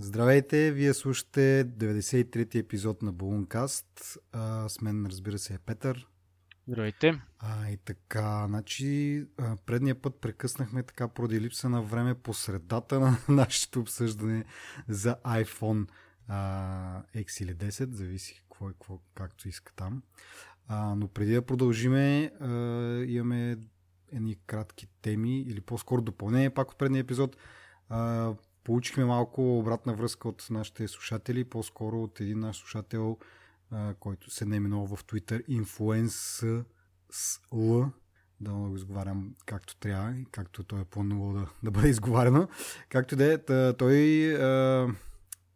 Здравейте, вие слушате 93-ти епизод на Балункаст. А, с мен, разбира се, е Петър. Здравейте. А, и така, значи, предния път прекъснахме така поради липса на време по средата на нашето обсъждане за iPhone а, X или 10, зависи какво, какво, както иска там. А, но преди да продължиме, а, имаме едни кратки теми или по-скоро допълнение пак от предния епизод. А, получихме малко обратна връзка от нашите слушатели, по-скоро от един наш слушател, а, който се наименува в Twitter Influence с Л, да го изговарям както трябва и както той е планувал да, да бъде изговарено. Както да е, той а,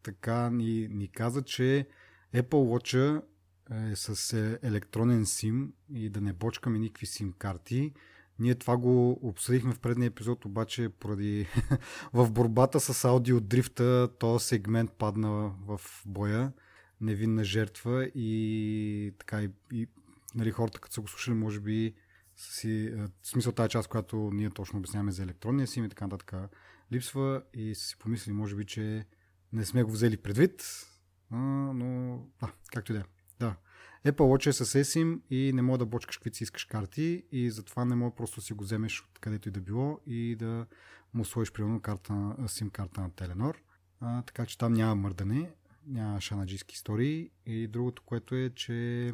така ни, ни каза, че Apple Watch е с електронен сим и да не бочкаме никакви сим карти. Ние това го обсъдихме в предния епизод, обаче поради в борбата с аудиодрифта този сегмент падна в боя. Невинна жертва и така и, и нали, хората, като са го слушали, може би си, в смисъл тази част, която ние точно обясняваме за електронния сим и така нататък липсва и си помислили, може би, че не сме го взели предвид, а, но да, както и да е. Да. Apple Watch е с eSIM и не мога да бочкаш каквито си искаш карти и затова не мога просто да си го вземеш от където и да било и да му сложиш примерно карта, SIM карта на Теленор. А, така че там няма мърдане, няма шанаджийски истории и другото, което е, че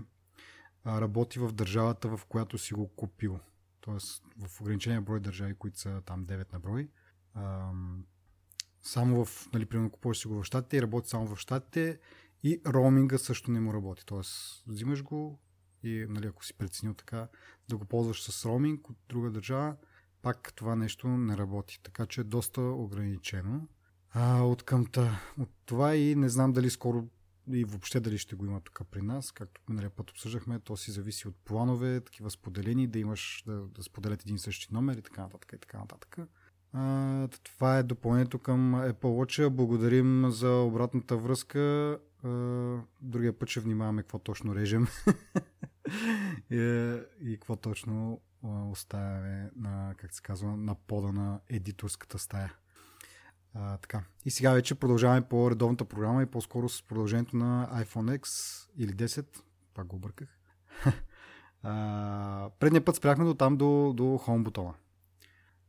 работи в държавата, в която си го купил. Тоест в ограничения брой държави, които са там 9 на брой. А, само в, нали, примерно купуваш си го в щатите и работи само в щатите и роуминга също не му работи. Тоест, взимаш го и нали, ако си преценил така да го ползваш с роуминг от друга държава, пак това нещо не работи. Така че е доста ограничено. А, от къмта, от това и не знам дали скоро и въобще дали ще го има тук при нас. Както миналия път обсъждахме, то си зависи от планове, такива споделени, да имаш да, да споделят един същи номер и така нататък и така нататък. А, това е допълнението към Apple Watch. Благодарим за обратната връзка. Другия път ще внимаваме какво точно режем и, и какво точно оставяме на, как се казва, на пода на едиторската стая. А, така. И сега вече продължаваме по редовната програма и по-скоро с продължението на iPhone X или 10. Пак го обърках. а, предния път спряхме до там до, до Home бутона.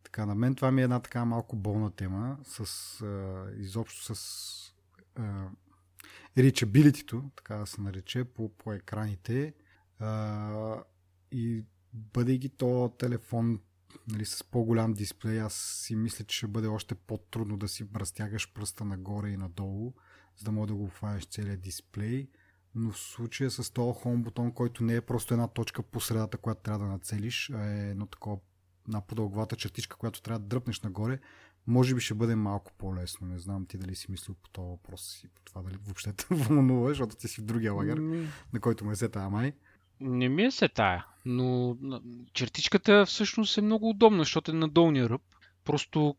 Така, на мен това ми е една така малко болна тема, с, а, изобщо с а, reachability така да се нарече, по, по екраните. А, и бъдейки то телефон нали, с по-голям дисплей, аз си мисля, че ще бъде още по-трудно да си разтягаш пръста нагоре и надолу, за да може да го обхванеш целият дисплей. Но в случая с този Home бутон, който не е просто една точка по средата, която трябва да нацелиш, а е едно такова една подълговата чертичка, която трябва да дръпнеш нагоре, може би ще бъде малко по-лесно. Не знам ти дали си мислил по този въпрос и по това дали въобще те вълнува, защото ти си в другия лагер, mm. на който ме е се тая май. Не ми е се тая, но чертичката всъщност е много удобна, защото е на долния ръб. Просто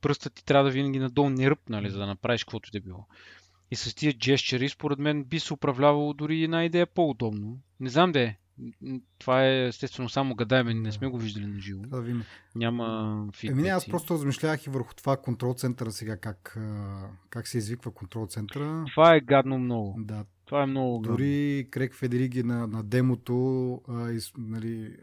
пръстът ти трябва да винаги на долния ръб, нали, за да направиш каквото да било. И с тия джещери, според мен, би се управлявало дори една идея по-удобно. Не знам де това е естествено само гадаеме, не сме го виждали на живо. Да, видим. Няма фидбеци. Еми, аз просто размишлявах и върху това контрол центъра сега, как, как се извиква контрол центъра. Това е гадно много. Да. Това е много гадно. Дори Крек Федериги на, на демото а, из, нали,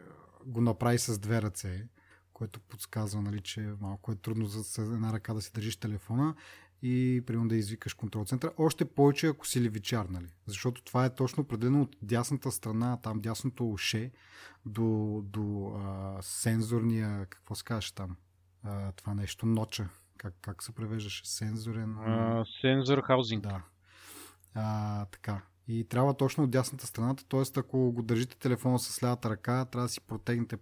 го направи с две ръце, което подсказва, нали, че малко е трудно за една ръка да си държиш телефона и примерно да извикаш контрол центъра. Още повече ако си левичар, нали? Защото това е точно определено от дясната страна, там дясното уше до, до а, сензорния, какво се казваш там? А, това нещо, ноча. Как, как се превеждаше? Сензорен... А, сензор хаузинг. Да. А, така. И трябва точно от дясната страна, т.е. ако го държите телефона с лявата ръка, трябва да си протегнете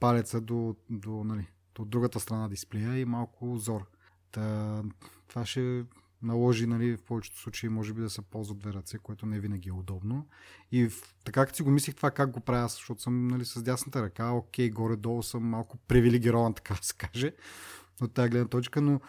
палеца до, до, нали, до другата страна на дисплея и малко зор. Та, това ще наложи нали, в повечето случаи може би да се ползват две ръце, което не винаги е удобно. И в, така като си го мислих това как го правя, защото съм нали, с дясната ръка, окей, горе-долу съм малко привилегирован, така да се каже, от тази гледна точка, но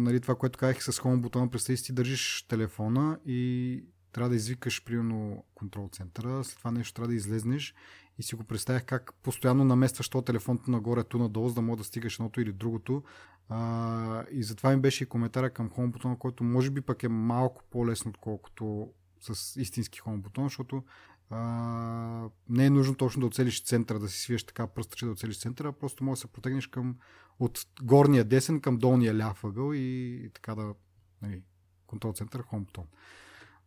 нали, това, което казах с Home бутона, представи си, държиш телефона и трябва да извикаш примерно контрол центъра, след това нещо трябва да излезнеш и си го представях как постоянно наместваш този телефон нагоре, ту надолу, за да мога да стигаш едното или другото. А, и затова ми беше и коментара към Home който може би пък е малко по-лесно, отколкото с истински Home бутон, защото а, не е нужно точно да оцелиш центъра, да си свиеш така пръста, че да оцелиш центъра, просто може да се протегнеш към, от горния десен към долния ляв ъгъл и, и така да нали, контрол център, Home.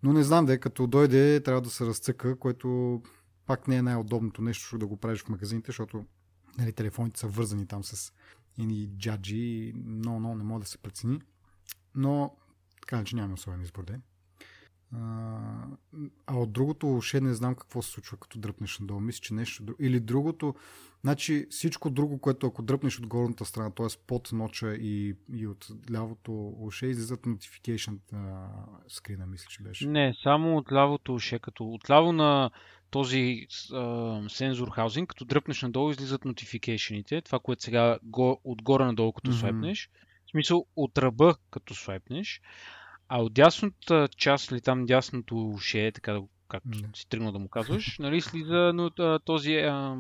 Но не знам де, като дойде, трябва да се разцъка, което пак не е най-удобното нещо да го правиш в магазините, защото нали, телефоните са вързани там с и джаджи, но, но не мога да се прецени. Но така че нямаме особен избор. Де. А от другото въобще не знам какво се случва, като дръпнеш надолу. Мисля, че нещо друго. Или другото, значи всичко друго, което ако дръпнеш от горната страна, т.е. под ноча и, и от лявото уше, излизат notification скрина, мисля, че беше. Не, само от лявото уше, като отляво на този а, сензор хаузинг, като дръпнеш надолу, излизат нотификейшените, това, което сега го, отгоре надолу, като mm-hmm. свайпнеш. В смисъл, от ръба, като свайпнеш. А от дясната част, или там дясното уше, така да както mm-hmm. си тръгнал да му казваш, нали, слиза но, този, а,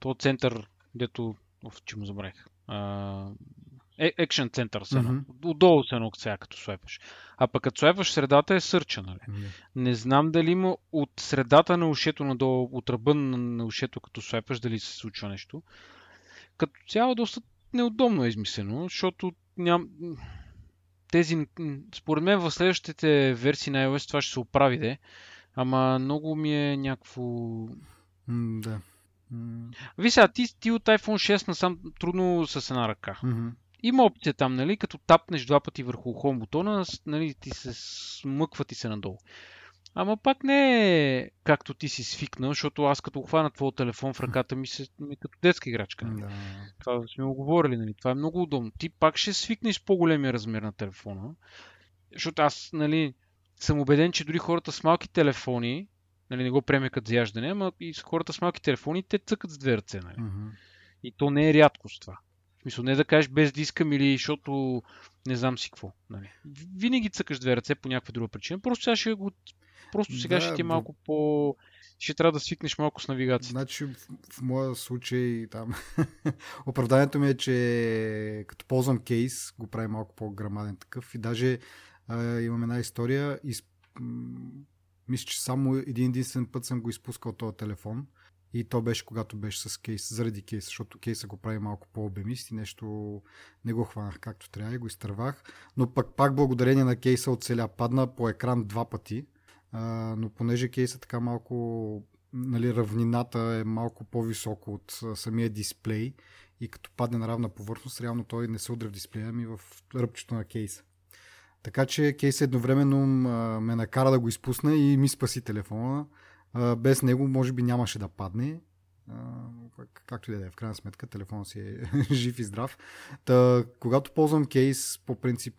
този център, дето, оф, че му забравих, Action Center са. Mm-hmm. Отдолу се едно сега, като свайпаш. А пък като свайпаш средата е сърча, нали? Mm-hmm. Не знам дали има от средата на ушето надолу, от ръба на ушето, като свайпаш, дали се случва нещо. Като цяло доста неудобно е измислено, защото ням... тези, според мен в следващите версии на iOS това ще се оправи, де. Ама много ми е някакво... Mm, да. Mm. Ви сега, ти, ти от iPhone 6 насам трудно с една ръка. Mm-hmm. Има опция там, нали, като тапнеш два пъти върху Home бутона, нали, ти се смъква ти се надолу. Ама пак не е както ти си свикнал, защото аз като хвана твоя телефон в ръката ми се ми е като детска играчка. Нали? Да. Това сме го говорили, нали? Това е много удобно. Ти пак ще свикнеш с по-големия размер на телефона. Защото аз, нали, съм убеден, че дори хората с малки телефони, нали, не го приеме като заяждане, ама и с хората с малки телефони, те цъкат с две ръце. Нали? Mm-hmm. И то не е рядкост това. Смисъл, не да кажеш без диска или защото не знам си какво. Нали. Винаги цъкаш две ръце по някаква друга причина. Просто сега ще го... Просто сега да, ще ти е малко по... Ще трябва да свикнеш малко с навигацията. Значи в, в моя случай там оправданието ми е, че като ползвам кейс, го прави малко по-грамаден такъв и даже а, имам една история. Из... Мисля, че само един единствен път съм го изпускал този телефон. И то беше когато беше с кейс, заради кейс, защото кейса го прави малко по-обемист и нещо не го хванах както трябва и го изтървах. Но пък пак благодарение на кейса оцеля. Падна по екран два пъти, а, но понеже кейса така малко нали, равнината е малко по-високо от самия дисплей и като падне на равна повърхност, реално той не се удря в дисплея ми в ръбчето на кейса. Така че кейс едновременно ме накара да го изпусна и ми спаси телефона без него може би нямаше да падне. както и да е, в крайна сметка телефонът си е жив и здрав. Та, когато ползвам кейс, по принцип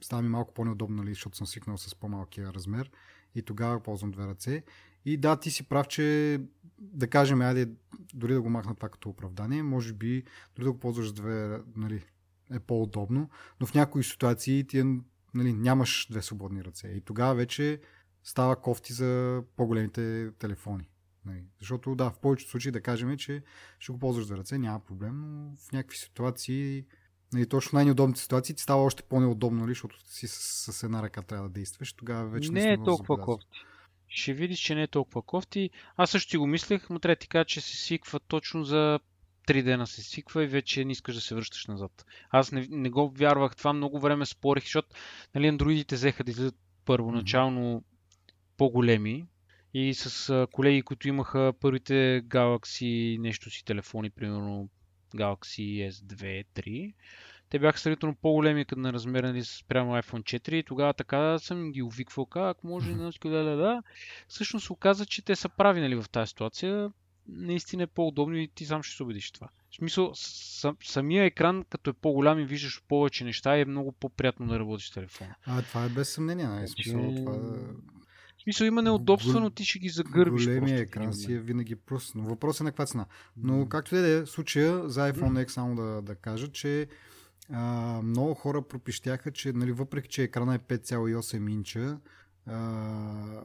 става ми малко по-неудобно, нали, защото съм свикнал с по-малкия размер и тогава ползвам две ръце. И да, ти си прав, че да кажем, айде, дори да го махна това като оправдание, може би дори да го ползваш две, нали, е по-удобно, но в някои ситуации ти е, нали, нямаш две свободни ръце. И тогава вече става кофти за по-големите телефони. Нали? Защото да, в повечето случаи да кажем, че ще го ползваш за ръце, няма проблем, но в някакви ситуации, нали, точно най-неудобните ситуации ти става още по-неудобно, нали, защото си с, с една ръка трябва да действаш, тогава вече не, не е толкова кофти. Ще видиш, че не е толкова кофти. Аз също ти го мислех, но трябва да ти кажа, че се свиква точно за 3 дена се свиква и вече не искаш да се връщаш назад. Аз не, не го вярвах това, много време спорих, защото нали, андроидите взеха да излизат първоначално по-големи и с колеги, които имаха първите Galaxy нещо си телефони, примерно Galaxy S2, 3, те бяха сравнително по-големи като на размер нали, спрямо iPhone 4 и тогава така съм ги увиквал как може да, да, да. Всъщност се оказа, че те са прави нали, в тази ситуация. Наистина е по-удобно и ти сам ще се убедиш това. В смисъл, сам, самия екран, като е по-голям и виждаш повече неща, е много по-приятно да работиш с телефона. А, това е без съмнение. Нали? Смисъл, това смисъл има неудобство, но ти ще ги загърбиш. Големия екран си е винаги просто. Но въпросът е на каква цена. Но както и да е, случая за iPhone X само да, да кажа, че а, много хора пропищяха, че нали, въпреки, че екрана е 5,8 инча, а,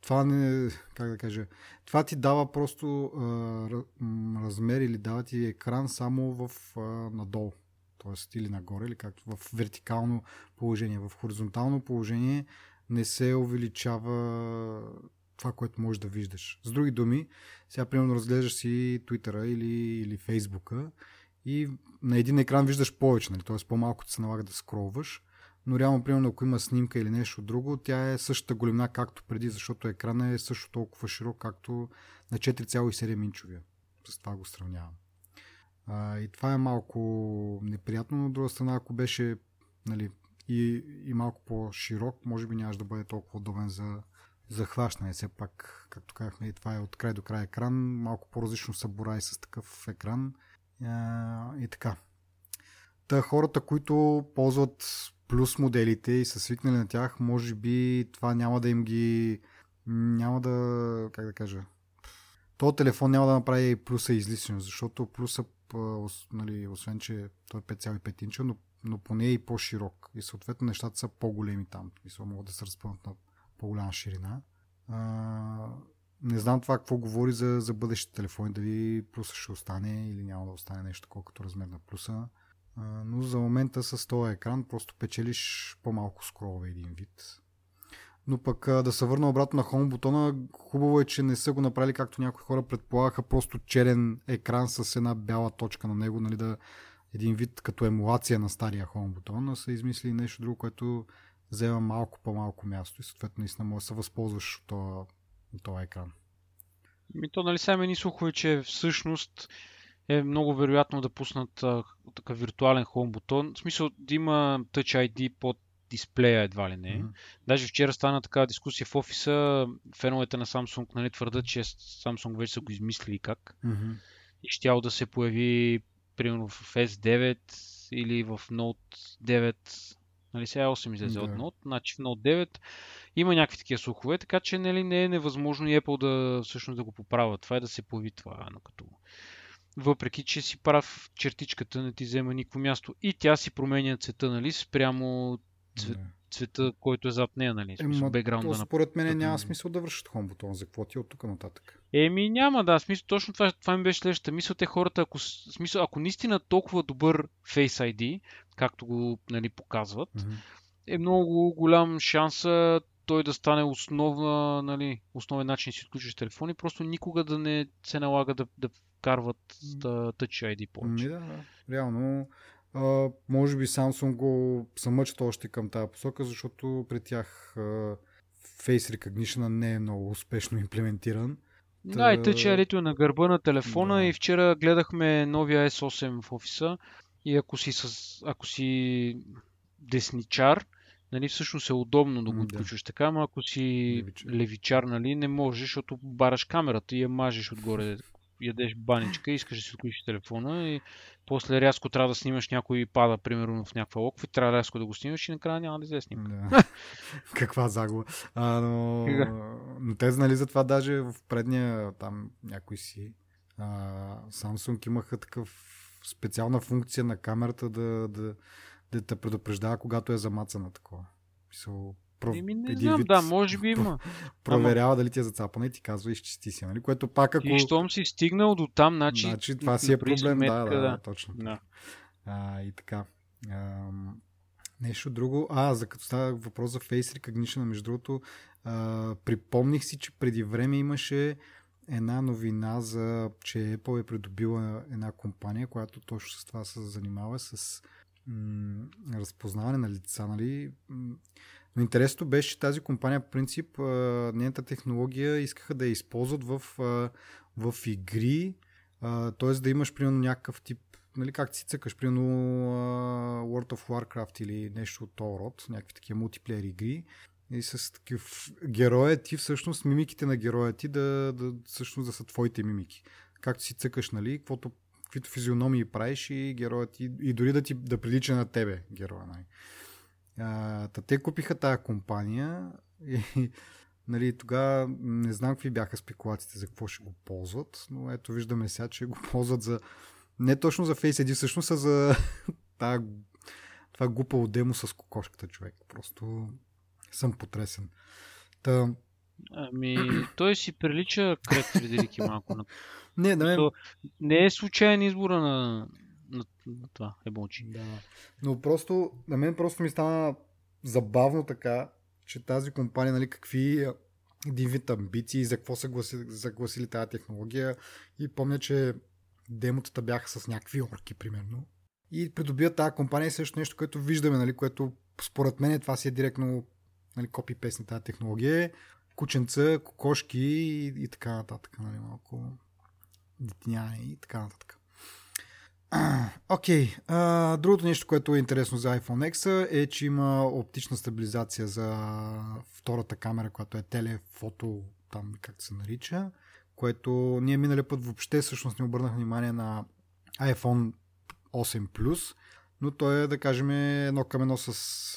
това не, как да кажа, това ти дава просто а, размер или дава ти екран само в а, надолу. Тоест или нагоре, или както в вертикално положение. В хоризонтално положение не се увеличава това, което можеш да виждаш. С други думи, сега примерно разглеждаш си Twitter или, или Facebook и на един екран виждаш повече, нали? т.е. по-малко ти се налага да скролваш, но реално, примерно, ако има снимка или нещо друго, тя е същата големина както преди, защото екранът е също толкова широк, както на 4,7 инчовия. С това го сравнявам. А, и това е малко неприятно, но от друга страна, ако беше нали, и, и малко по-широк, може би нямаше да бъде толкова удобен за, за хващане. Все пак, както казахме, това е от край до край екран, малко по-различно са бора и с такъв екран. А, и така. Та хората, които ползват плюс моделите и са свикнали на тях, може би това няма да им ги... Няма да... Как да кажа? То телефон няма да направи плюса излишен, защото плюса, нали, освен че той е 5,5 инча, но, но поне е и по-широк. И съответно нещата са по-големи там. Мисля, могат да се разпънат на по-голяма ширина. А, не знам това какво говори за, за бъдещите телефони, дали плюса ще остане или няма да остане нещо колкото размер на плюса но за момента с този екран просто печелиш по-малко скролове един вид. Но пък да се върна обратно на Home бутона, хубаво е, че не са го направили както някои хора предполагаха, просто черен екран с една бяла точка на него, нали, да един вид като емулация на стария Home бутон, но са измислили нещо друго, което взема малко по-малко място и съответно наистина може да се възползваш от този, от този екран. Ми то нали сега ни слухове, че всъщност е много вероятно да пуснат а, такъв виртуален Home бутон. В смисъл да има Touch ID под дисплея едва ли не. Mm-hmm. Даже вчера стана такава дискусия в офиса. Феновете на Samsung нали, твърдат, че Samsung вече са го измислили как. Mm-hmm. И щял да се появи примерно в S9 или в Note 9. Нали сега 8 излезе yeah. от Note. Значи в Note 9 има някакви такива слухове, така че нали, не е невъзможно и Apple да всъщност да го поправят. Това е да се появи това, но като въпреки че си прав, чертичката не ти взема никакво място. И тя си променя цвета, нали, спрямо цвет, цвета, който е зад нея, нали? Смисъл, бекграунда то, според мен няма смисъл да вършат хом бутон. За какво ти е от тук нататък? Еми няма, да. Смисъл, точно това, това ми беше следващата мисъл. Те хората, ако, смисъл, ако наистина толкова добър Face ID, както го нали, показват, mm-hmm. е много голям шанс той да стане основна, нали, основен начин да си отключиш телефони, просто никога да не се налага да, да вкарват да, Touch ID повече. Ми да, да. Реално, а, може би Samsung го съмъчат още към тази посока, защото при тях а, Face Recognition не е много успешно имплементиран. Да, и Touch ID е на гърба на телефона да. и вчера гледахме новия S8 в офиса и ако си, с, ако си десничар, нали, всъщност е удобно да го отключваш да. така, но ако си левичар. левичар, нали, не можеш, защото бараш камерата и я мажеш отгоре ядеш баничка, искаш да си отключиш телефона и после рязко трябва да снимаш някой пада, примерно в някаква локва и трябва рязко да го снимаш и накрая няма да излезе снимка. Да. Каква загуба. А, но... но те знали за това даже в предния там някой си а, Samsung имаха такъв специална функция на камерата да, да, да те предупреждава, когато е замацана такова. Мисъл, Про... Еми, не знам, вид, да, може би има. Проверява Ама... дали ти е зацапана и ти казва изчисти си, нали? Което пак ако... И щом си стигнал до там, значи... Значи това си е проблем, да, да, да, точно. Да. А, и така. А, нещо друго. А, за като става въпрос за Face Recognition, между другото, а, припомних си, че преди време имаше една новина за, че Apple е придобила една компания, която точно с това се занимава, с м- разпознаване на лица, нали? Но интересното беше, че тази компания по принцип, нейната технология искаха да я използват в, в игри, т.е. да имаш примерно някакъв тип, нали, как си цъкаш, примерно World of Warcraft или нещо от този род, някакви такива мултиплеер игри, и с такив героя ти, всъщност мимиките на героя ти да, да, всъщност да са твоите мимики. Както си цъкаш, нали, каквото, каквито физиономии правиш и героят ти, и дори да ти да прилича на тебе героя. Нали. А, та те купиха тази компания и нали, тогава не знам какви бяха спекулациите за какво ще го ползват, но ето виждаме сега, че го ползват за не точно за Face ID, всъщност а за тази, това глупаво демо с кокошката човек. Просто съм потресен. Та, Ами, той си прилича Крет Фредерики малко. На... Не, да То не е случайен избора на това емоджи. Да. Но просто, на мен просто ми стана забавно така, че тази компания, нали, какви един вид амбиции, за какво са гласи, загласили тази технология. И помня, че демотата бяха с някакви орки, примерно. И придобият тази компания също нещо, което виждаме, нали, което според мен това си е директно нали, копи песни тази технология. Кученца, кокошки и, и така нататък. Нали, малко детиняни и така нататък. Окей. Okay. другото нещо, което е интересно за iPhone X е, че има оптична стабилизация за втората камера, която е телефото, там как се нарича, което ние минали път въобще всъщност не обърнах внимание на iPhone 8 Plus, но той е, да кажем, едно към едно с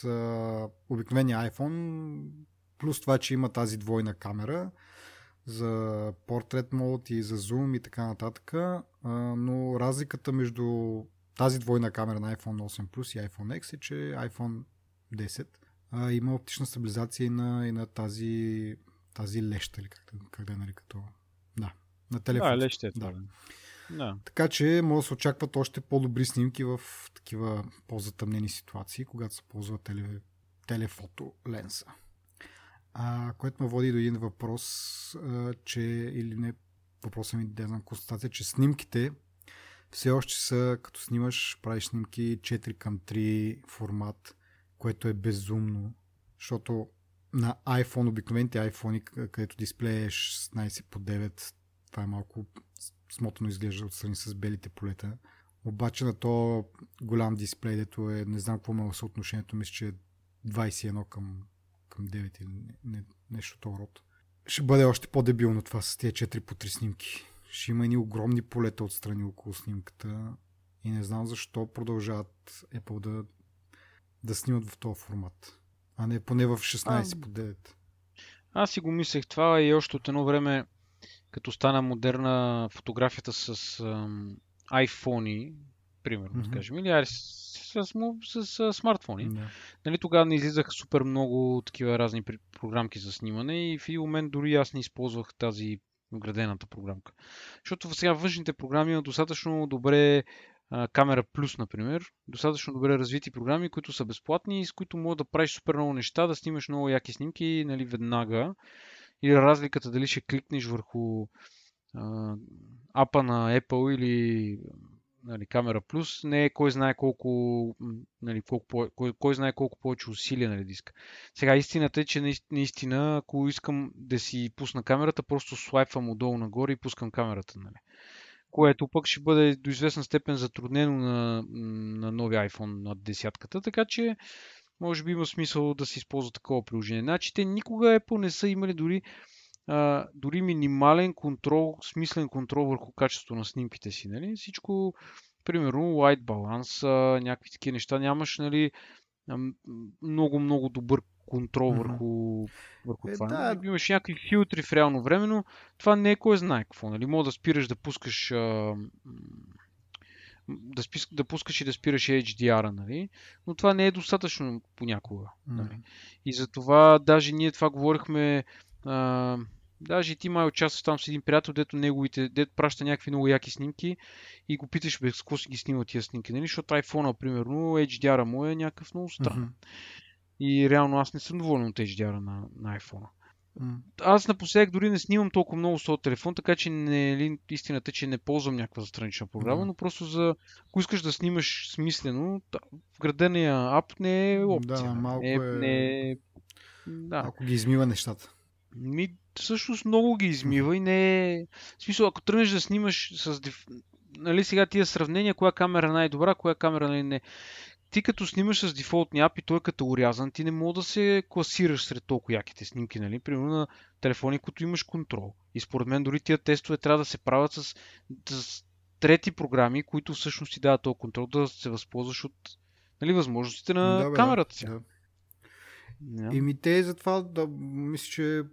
а, обикновения iPhone, плюс това, че има тази двойна камера за портрет мод и за зум и така нататък, но разликата между тази двойна камера на iPhone 8 Plus и iPhone X е, че iPhone 10 а, има оптична стабилизация и на, и на тази, тази леща, или как, как да е нарека то. Да, на телефон. Да, леща е това. Да. Да. Така че може да се очакват още по-добри снимки в такива по-затъмнени ситуации, когато се ползва теле, телефото ленса. А, което ме води до един въпрос, а, че или не, въпросът ми да знам констатация, че снимките все още са, като снимаш, правиш снимки 4 към 3 формат, което е безумно, защото на iPhone, обикновените iPhone, където дисплея е 16 по 9, това е малко смотано изглежда отстрани с белите полета. Обаче на то голям дисплей, дето е, не знам какво ме съотношението, мисля, че е 21 към, към 9 или не, не, нещо този род. Ще бъде още по-дебилно това с тези 4 по 3 снимки. Ще има едни огромни полета отстрани около снимката и не знам защо продължават Apple да, да снимат в този формат, а не поне в 16 а, по 9. Аз си го мислех това и още от едно време като стана модерна фотографията с iPhone, примерно, mm-hmm. да кажем, или с, с, с, с смартфони. Yeah. Нали, тогава не излизаха супер много такива разни програмки за снимане и в един момент дори аз не използвах тази вградената програмка. Защото сега външните програми имат достатъчно добре а, камера плюс, например, достатъчно добре развити програми, които са безплатни и с които могат да правиш супер много неща, да снимаш много яки снимки нали, веднага или разликата дали ще кликнеш върху а, апа на Apple или нали, камера плюс, не е кой знае колко, нали, колко кой, кой знае колко повече усилия нали, диска. Сега истината е, че наистина, ако искам да си пусна камерата, просто слайпвам отдолу нагоре и пускам камерата. Нали. Което пък ще бъде до известна степен затруднено на, на нови iPhone над десятката, така че може би има смисъл да се използва такова приложение. Значи те никога Apple не са имали дори, а, дори минимален контрол, смислен контрол върху качеството на снимките си. Нали? Всичко, примерно, white balance, някакви такива неща, нямаш нали, много, много добър контрол mm-hmm. върху, върху е, това. Да. Нали? Имаш някакви филтри в реално време, но това не е кой знае какво. Нали? Мога да спираш да пускаш а, да, спис, да пускаш и да спираш HDR-а, нали? но това не е достатъчно понякога. Нали? Mm-hmm. И затова даже ние това говорихме, а, даже и ти май участваш там с един приятел, дето неговите, дето праща някакви много яки снимки и го питаш без какво си ги снима тия снимки, нали? защото iPhone, примерно, HDR-а му е някакъв много странен. Mm-hmm. И реално аз не съм доволен от HDR-а на, на iPhone. Аз напоследък дори не снимам толкова много с този телефон, така че не е ли истината, че не ползвам някаква странична програма, mm. но просто за, ако искаш да снимаш смислено, вградения ап не е опция. Да, малко не, е... Не е... Да. Ако ги измива нещата. Ми, всъщност много ги измива и не е... В смисъл, ако тръгнеш да снимаш с... Нали сега тия сравнения, коя камера е най-добра, коя камера нали не ти като снимаш с дефолтни апи, той е като урязан, ти не мога да се класираш сред толкова яките снимки, нали? Примерно на телефони, които имаш контрол. И според мен дори тия тестове трябва да се правят с, с трети програми, които всъщност ти дават този контрол да се възползваш от нали, възможностите на да, бе, камерата си. Да. Yeah. ми те затова да мисля, че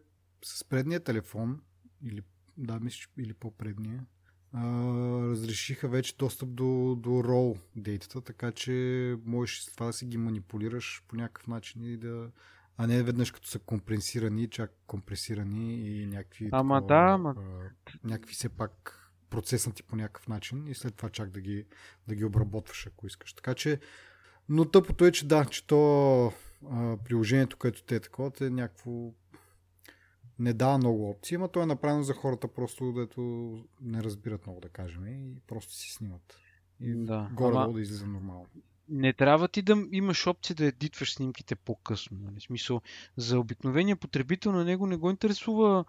с предния телефон или да, мисля, или по-предния, разрешиха вече достъп до, до RAW дейтата, така че можеш с това да си ги манипулираш по някакъв начин и да, а не веднъж като са компресирани, чак компресирани и някакви... Ама такова, да, ама... а, някакви все пак процеснати по някакъв начин и след това чак да ги, да ги обработваш, ако искаш. Така че, но тъпото е, че да, че то а, приложението, което те е такова, е някакво не дава много опции, но то е направено за хората просто, дето не разбират много, да кажем, и просто си снимат. И Да, горе ама- да излиза нормално. не трябва ти да имаш опция да едитваш снимките по-късно. Нали? В смисъл, за обикновения потребител на него не го интересува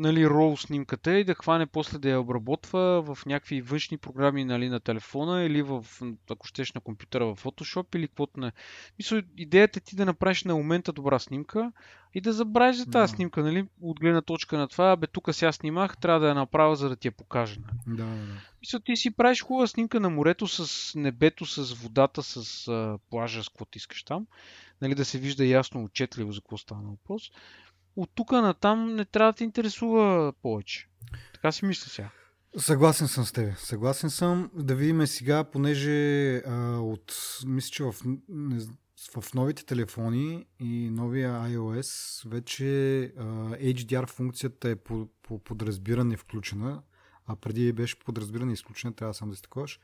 нали, RAW снимката и да хване после да я обработва в някакви външни програми нали, на телефона или в, ако щеш на компютъра в Photoshop или каквото не. Мисля, идеята е ти да направиш на момента добра снимка и да забравиш за тази Да. снимка, нали? От гледна точка на това, бе, тук сега снимах, трябва да я направя, за да ти я покажа. Нали? Да, да, да. Мисля, ти си правиш хубава снимка на морето с небето, с водата, с а, плажа, с каквото искаш там. Нали, да се вижда ясно, отчетливо за какво става въпрос. От тук на там не трябва да те интересува повече. Така си мисля сега. Съгласен съм с теб. Съгласен съм. Да видим сега, понеже а, от, мисля, че в, не, в новите телефони и новия iOS вече а, HDR функцията е по, по подразбиране включена, а преди беше по подразбиране изключена, трябва сам да си таковаш.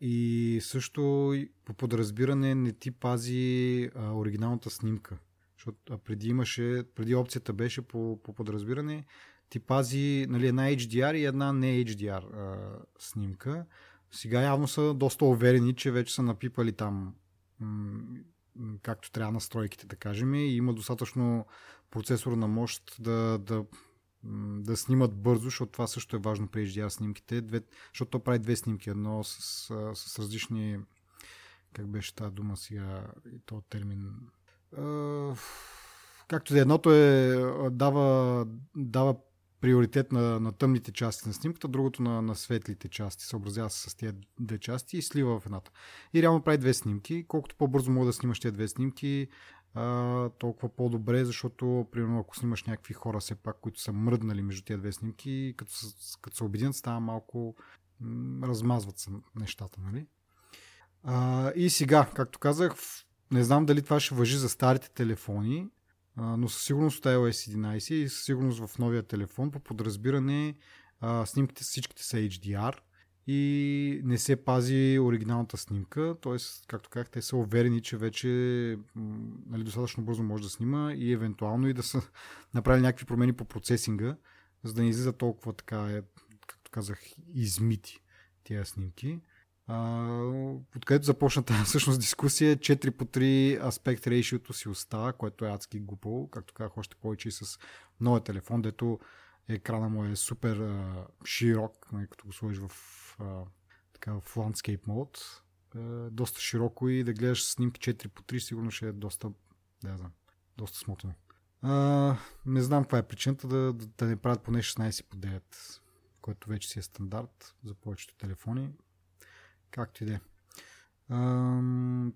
И също по подразбиране не ти пази а, оригиналната снимка. Защото преди имаше, преди опцията беше по, по подразбиране ти пази нали, една HDR и една не HDR а, снимка. Сега явно са доста уверени, че вече са напипали там както трябва настройките, да кажем, и има достатъчно процесорна мощ да, да, да снимат бързо, защото това също е важно при HDR снимките, две, защото то прави две снимки, едно с, а, с различни как беше тази дума сега и то термин както да е, едното е дава, дава приоритет на, на тъмните части на снимката, другото на, на светлите части. Съобразява се с тези две части и слива в едната. И реално прави две снимки. Колкото по-бързо мога да снимаш тези две снимки, а, толкова по-добре, защото, примерно, ако снимаш някакви хора, все пак, които са мръднали между тези две снимки, като, като се обединят, става малко м, размазват се нещата, нали? А, и сега, както казах, не знам дали това ще въжи за старите телефони, но със сигурност от iOS 11 и със сигурност в новия телефон по подразбиране снимките всичките са HDR и не се пази оригиналната снимка, т.е. както казах, те са уверени, че вече нали, достатъчно бързо може да снима и евентуално и да са направили някакви промени по процесинга, за да не излиза толкова така, е, както казах, измити тези снимки. Откъдето започна тази всъщност дискусия, 4 по 3 аспект рейшиото си остава, което е адски глупо, както казах още повече и с новия телефон, дето екрана му е супер а, широк, нали, като го сложиш в, а, така, в landscape mode, е, доста широко и да гледаш снимки 4 по 3 сигурно ще е доста, да знам, доста смотано. Не знам каква е причината да, да, да не правят поне 16 по 9, което вече си е стандарт за повечето телефони. Както и да е.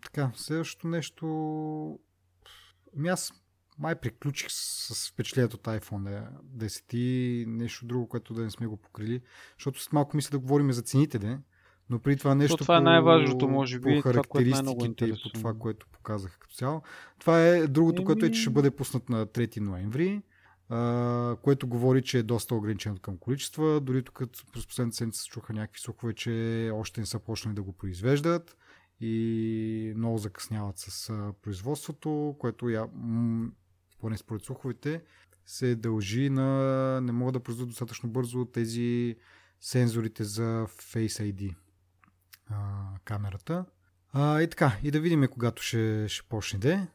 Така, следващото нещо... Ами аз май приключих с, с впечатлението от iPhone 10 и нещо друго, което да не сме го покрили. Защото след малко мисля да говорим за цените, де, но при това нещо това е най-важното, може би, по това, най-много характеристиките и по това, което показах като цяло. Това е другото, което е, че ще Еми- бъде пуснат на 3 ноември, което говори, че е доста ограничено към количества. Дори тук през последната седмица се чуха някакви слухове, че още не са почнали да го произвеждат и много закъсняват с производството, което я, м- поне според слуховете се дължи на не могат да произведат достатъчно бързо тези сензорите за Face ID а, камерата. А, и така, и да видим когато ще, ще почне де.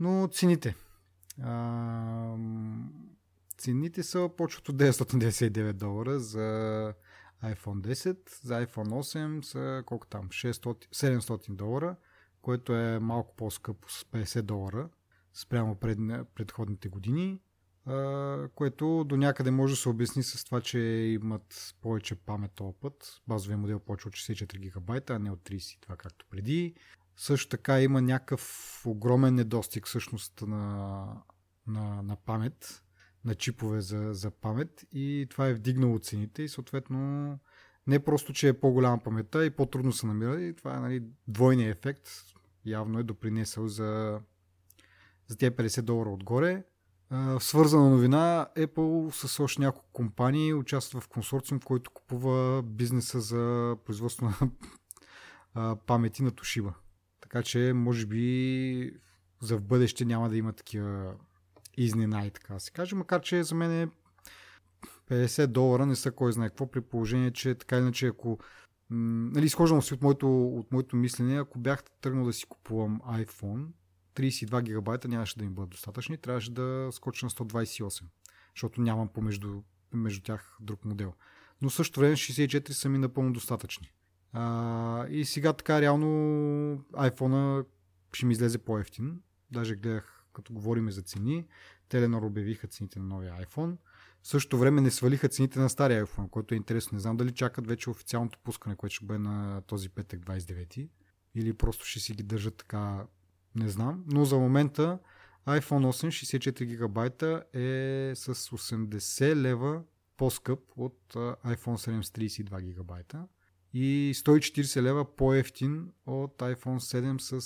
Но цените. Цените са почват от 999 долара за iPhone 10, за iPhone 8 са колко там? 600, 700 долара, което е малко по-скъпо с 50 долара спрямо пред, предходните години, а, което до някъде може да се обясни с това, че имат повече памет този път. Базовия модел почва от 64 гигабайта, а не от 32, както преди. Също така има някакъв огромен недостиг всъщност на, на, на памет, на чипове за, за памет и това е вдигнало цените и съответно не просто, че е по-голяма паметта и по-трудно се намира и това е нали, двойния ефект явно е допринесъл за, за тези 50 долара отгоре. В свързана новина, Apple с още няколко компании участва в консорциум, който купува бизнеса за производство на памети на Toshiba. Така че, може би, за в бъдеще няма да има такива изненади, така се каже. Макар, че за мен е 50 долара не са кой знае какво, при положение, че така иначе, ако нали, изхождам си от моето, от моето мислене, ако бях тръгнал да си купувам iPhone, 32 гигабайта нямаше да им бъдат достатъчни, трябваше да скоча на 128, защото нямам помежду между тях друг модел. Но също време 64 са ми напълно достатъчни. А, и сега така реално iPhone ще ми излезе по-ефтин. Даже гледах, като говорим за цени, Теленор обявиха цените на новия iPhone. В същото време не свалиха цените на стария iPhone, което е интересно. Не знам дали чакат вече официалното пускане, което ще бъде на този петък 29 или просто ще си ги държат така, не знам. Но за момента iPhone 8 64 гигабайта е с 80 лева по-скъп от iPhone 7 с 32 гигабайта и 140 лева по-ефтин от iPhone 7 с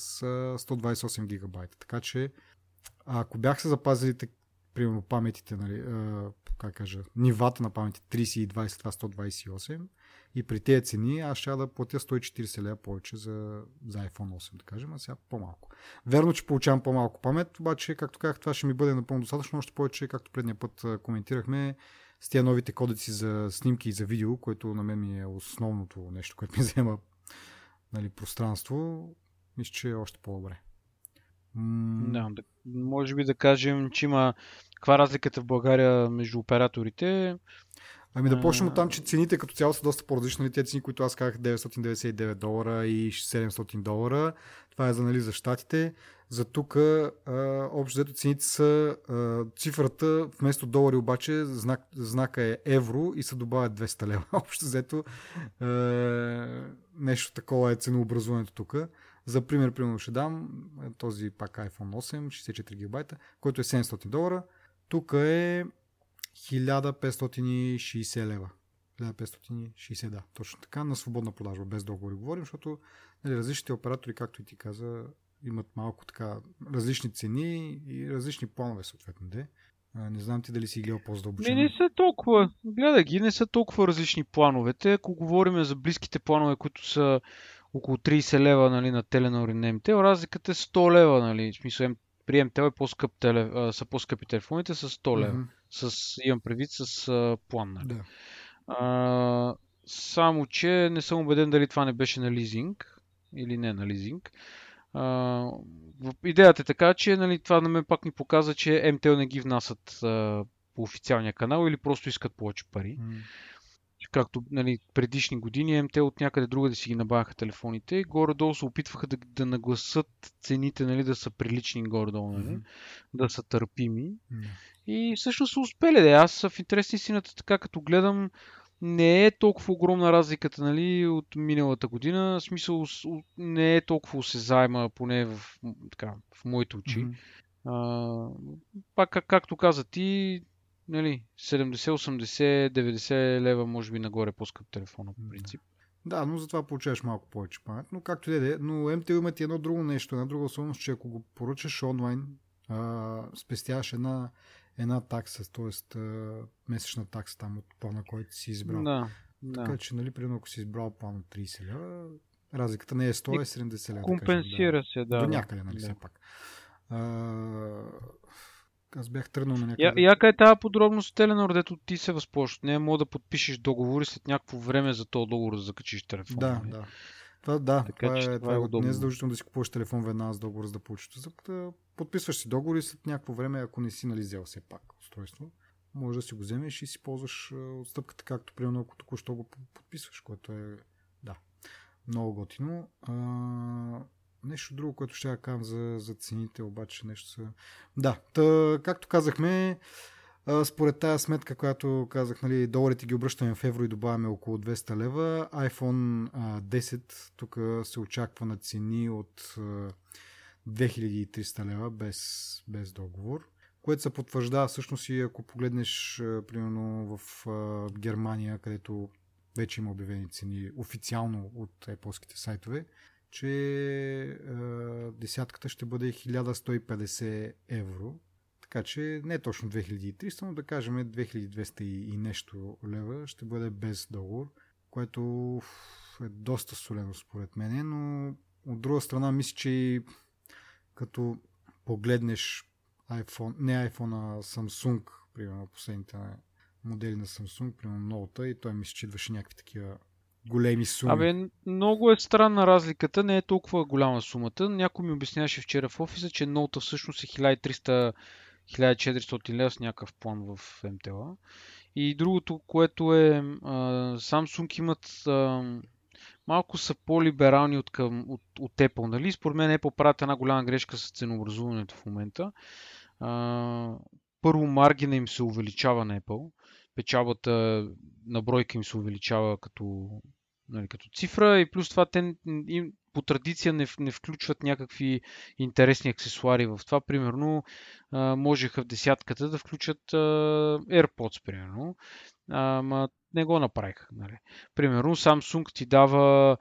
128 гигабайта. Така че ако бях се запазили примерно паметите, нали, как кажа, нивата на памети 30 и 20, това 128 и при тези цени аз ще да платя 140 лева повече за, за iPhone 8, да кажем, а сега по-малко. Верно, че получавам по-малко памет, обаче, както казах, това ще ми бъде напълно достатъчно, още повече, както предния път коментирахме, с тези новите кодеци за снимки и за видео, което на мен ми е основното нещо, което ми взема нали, пространство, мисля, че е още по-добре. Да, да, може би да кажем, че има каква е разликата в България между операторите. Ами да почнем от там, че цените като цяло са доста по-различни. Нали, Те цени, които аз казах 999 долара и 700 долара. Това е за, нали, за щатите. За тук общо взето цените са а, цифрата вместо долари обаче знак, знака е евро и се добавят 200 лева. Общо взето а, нещо такова е ценообразуването тук. За пример, примерно ще дам този пак iPhone 8, 64 гигабайта, който е 700 долара. Тук е 1560 лева. 1560, да, точно така, на свободна продажба, без договори говорим, защото нали, различните оператори, както и ти каза, имат малко така различни цени и различни планове, съответно. Де. Не знам ти дали си гледал по-задълбочено. Не, не са толкова. Гледай ги, не са толкова различни плановете. Ако говорим за близките планове, които са около 30 лева нали, на Теленор и на МТЛ, разликата е 100 лева. Нали. В смисъл, при МТЛ е по-скъп теле, а, са по-скъпи телефоните с 100 лева. Mm-hmm. С, имам предвид с а, план. Нали. Да. А, само, че не съм убеден дали това не беше на лизинг или не на лизинг. А, идеята е така, че нали, това на мен пак ни показва, че МТЛ не ги внасят а, по официалния канал или просто искат повече пари. Mm както нали, предишни години, МТ от някъде друга да си ги набавяха телефоните. Горе-долу се опитваха да, да нагласат цените, нали, да са прилични горе-долу, нали, mm-hmm. да са търпими. Mm-hmm. И всъщност са успели да. Аз в интерес истината, така като гледам, не е толкова огромна разликата нали, от миналата година. В смисъл не е толкова осезаема, поне в, така, в моите очи. Mm-hmm. А, пак, как, както каза ти, нали, 70, 80, 90 лева, може би нагоре по-скъп телефона, по принцип. Да, но затова получаваш малко повече памет. Но както и да е, но МТ имат едно друго нещо, една друга особеност, че ако го поръчаш онлайн, а, спестяваш една, една такса, т.е. месечна такса там от плана, който си избрал. Да, така да. че, нали, примерно, ако си избрал план от 30 лева, разликата не е 100, е 70 лева. Компенсира да да. се, да. До някъде, нали, да. все пак. А, аз бях тръгнал на някъде. Я, яка е тази подробност Теленор, дето ти се възползваш? Не е мога да подпишеш договори след някакво време за този договор да закачиш телефон. Да, нали? да. Това, да, Така, това, че е, това е е, удобно. не е задължително да си купуваш телефон веднага с договор, за да получиш. Да подписваш си договор и след някакво време, ако не си нали, взел все пак устройство, може да си го вземеш и си ползваш отстъпката, както примерно ако току-що го подписваш, което е да, много готино. А, нещо друго, което ще кажа за, за цените, обаче нещо са... Да, та, както казахме, според тази сметка, която казах, нали, доларите ги обръщаме в евро и добавяме около 200 лева. iPhone 10 тук се очаква на цени от 2300 лева без, без договор, което се потвърждава всъщност и ако погледнеш примерно в Германия, където вече има обявени цени официално от Apple сайтове, че е, десятката ще бъде 1150 евро. Така че не точно 2300, но да кажем 2200 и нещо лева ще бъде без договор, което е доста солено според мен, но от друга страна мисля, че като погледнеш iPhone, не iPhone, а Samsung, примерно последните модели на Samsung, примерно Note, и той мисля, че идваше някакви такива големи суми. Абе, много е странна разликата, не е толкова голяма сумата. Някой ми обясняваше вчера в офиса, че Note всъщност е 1300-1400 лева с някакъв план в МТЛ. И другото, което е, Samsung имат малко са по-либерални от, към, от, от Apple. Нали? Според мен Apple правят една голяма грешка с ценообразуването в момента. А, първо, маргина им се увеличава на Apple. Печалбата на бройка им се увеличава като, нали, като цифра и плюс това те им, по традиция не, не включват някакви интересни аксесуари в това. Примерно, а, можеха в десятката да включат а, AirPods, примерно. Ама не го направиха. Нали. Примерно Samsung ти дава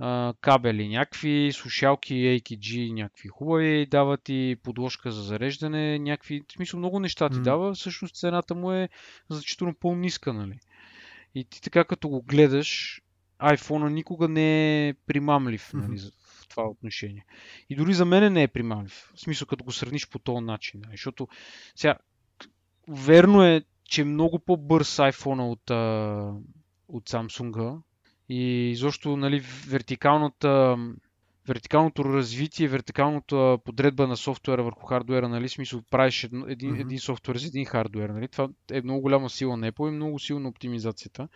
а, кабели, някакви слушалки AKG, някакви хубави, дава ти подложка за зареждане, някакви, в смисъл много неща ти mm. дава, всъщност цената му е значително по-ниска, нали. И ти така като го гледаш, iPhone никога не е примамлив нали, в това отношение. И дори за мен не е примамлив. В смисъл, като го сравниш по този начин. Нали, защото сега, верно е, че е много по-бърз iPhone от, от Samsung и изобщо нали, вертикалната, вертикалното развитие, вертикалната подредба на софтуера върху хардуера, нали, смисъл правиш един, mm-hmm. един софтуер за един хардуер, нали, това е много голяма сила на Apple и много силна оптимизацията,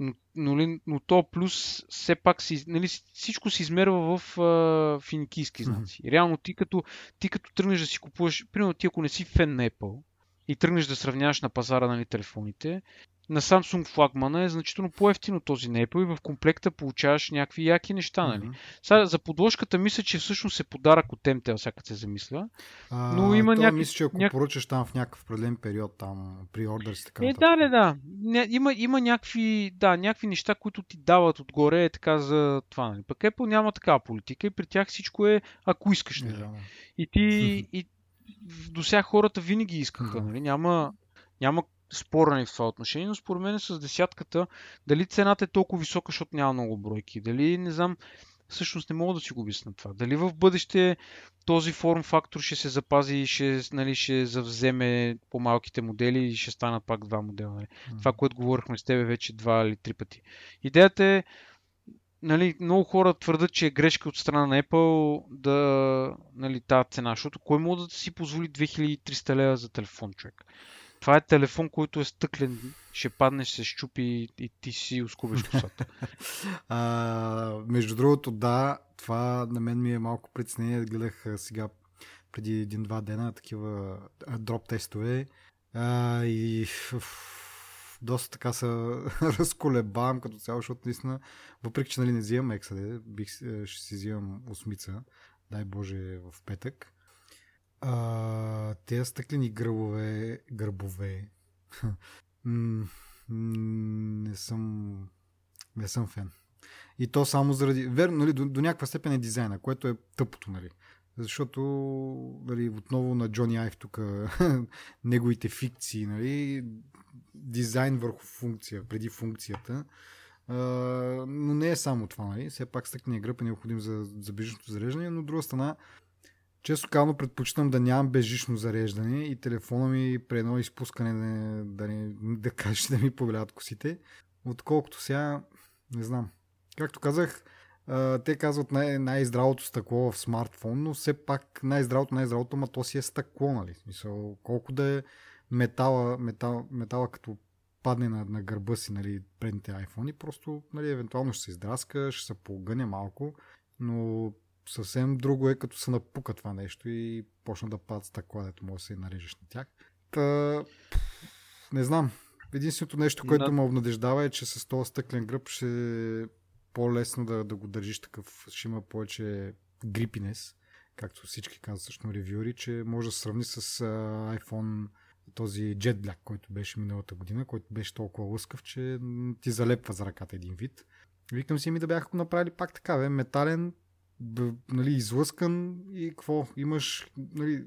но, но, нали, но то плюс все пак си, нали, всичко се измерва в а, финикийски знаци. Mm-hmm. Реално ти като, ти като тръгнеш да си купуваш, примерно ти ако не си фен на Apple, и тръгнеш да сравняваш на пазара нали, телефоните, на Samsung флагмана е значително по-ефтино този на Apple и в комплекта получаваш някакви яки неща. Нали? Mm-hmm. Сега, за подложката мисля, че всъщност е подарък от MTL, всяка се замисля. А, но има някакви... Мисля, че ако няк... поръчаш там в някакъв определен период, там при ордер си така. Е, да, не, да. Има, има някакви, да, някакви неща, които ти дават отгоре, е така за това. Нали? Пък Apple няма такава политика и при тях всичко е ако искаш. Нали? Yeah. И ти, и, до сега хората винаги искаха. Нали? Няма, няма споране в това отношение, но според мен с десятката, дали цената е толкова висока, защото няма много бройки, дали не знам, всъщност не мога да си го обясня това. Дали в бъдеще този форм фактор ще се запази и ще, нали, ще завземе по малките модели и ще станат пак два модела. Нали? Mm. Това, което говорихме с тебе вече два или три пъти. Идеята е нали, много хора твърдат, че е грешка от страна на Apple да, нали, тази цена, защото кой може да си позволи 2300 лева за телефон, човек? Това е телефон, който е стъклен, ще паднеш, се щупи и ти си ускубиш косата. а, между другото, да, това на мен ми е малко притеснение. Гледах сега преди един-два дена такива дроп тестове а, и доста така се разколебавам като цяло, защото наистина, въпреки че нали, не взимам XD, бих, ще си взимам осмица, дай Боже, в петък. А, тези стъклени гърбове, гърбове не съм не съм фен. И то само заради... Верно, нали, до, до някаква степен е дизайна, което е тъпото, нали. Защото, нали, отново на Джони Айв тук неговите фикции, нали, дизайн върху функция, преди функцията. А, но не е само това, нали? Все пак стъкния гръб е необходим за, за бежичното зареждане, но от друга страна, често казано предпочитам да нямам безжично зареждане и телефона ми при едно изпускане да, да, не, да кажеш да ми повеляват косите, отколкото сега, не знам. Както казах, те казват най- най-здравото стъкло в смартфон, но все пак най-здравото, най-здравото, ма то си е стъкло, нали? Смисъл, колко да е метала, метал, метала като падне на, на гърба си, нали, предните iPhone, просто, нали, евентуално ще се издраска, ще се погъне малко, но съвсем друго е като се напука това нещо и почна да падат стъкла, дето може да се нарежеш на тях. Та, не знам. Единственото нещо, което да. ме обнадеждава е, че с този стъклен гръб ще е по-лесно да, да го държиш такъв, ще има повече грипинес, както всички казват също ревюри, че може да сравни с uh, iPhone този Jet Black, който беше миналата година, който беше толкова лъскав, че ти залепва за ръката един вид. Викам си ми да бяха го направили пак така, бе, метален, нали, излъскан и какво? Имаш нали,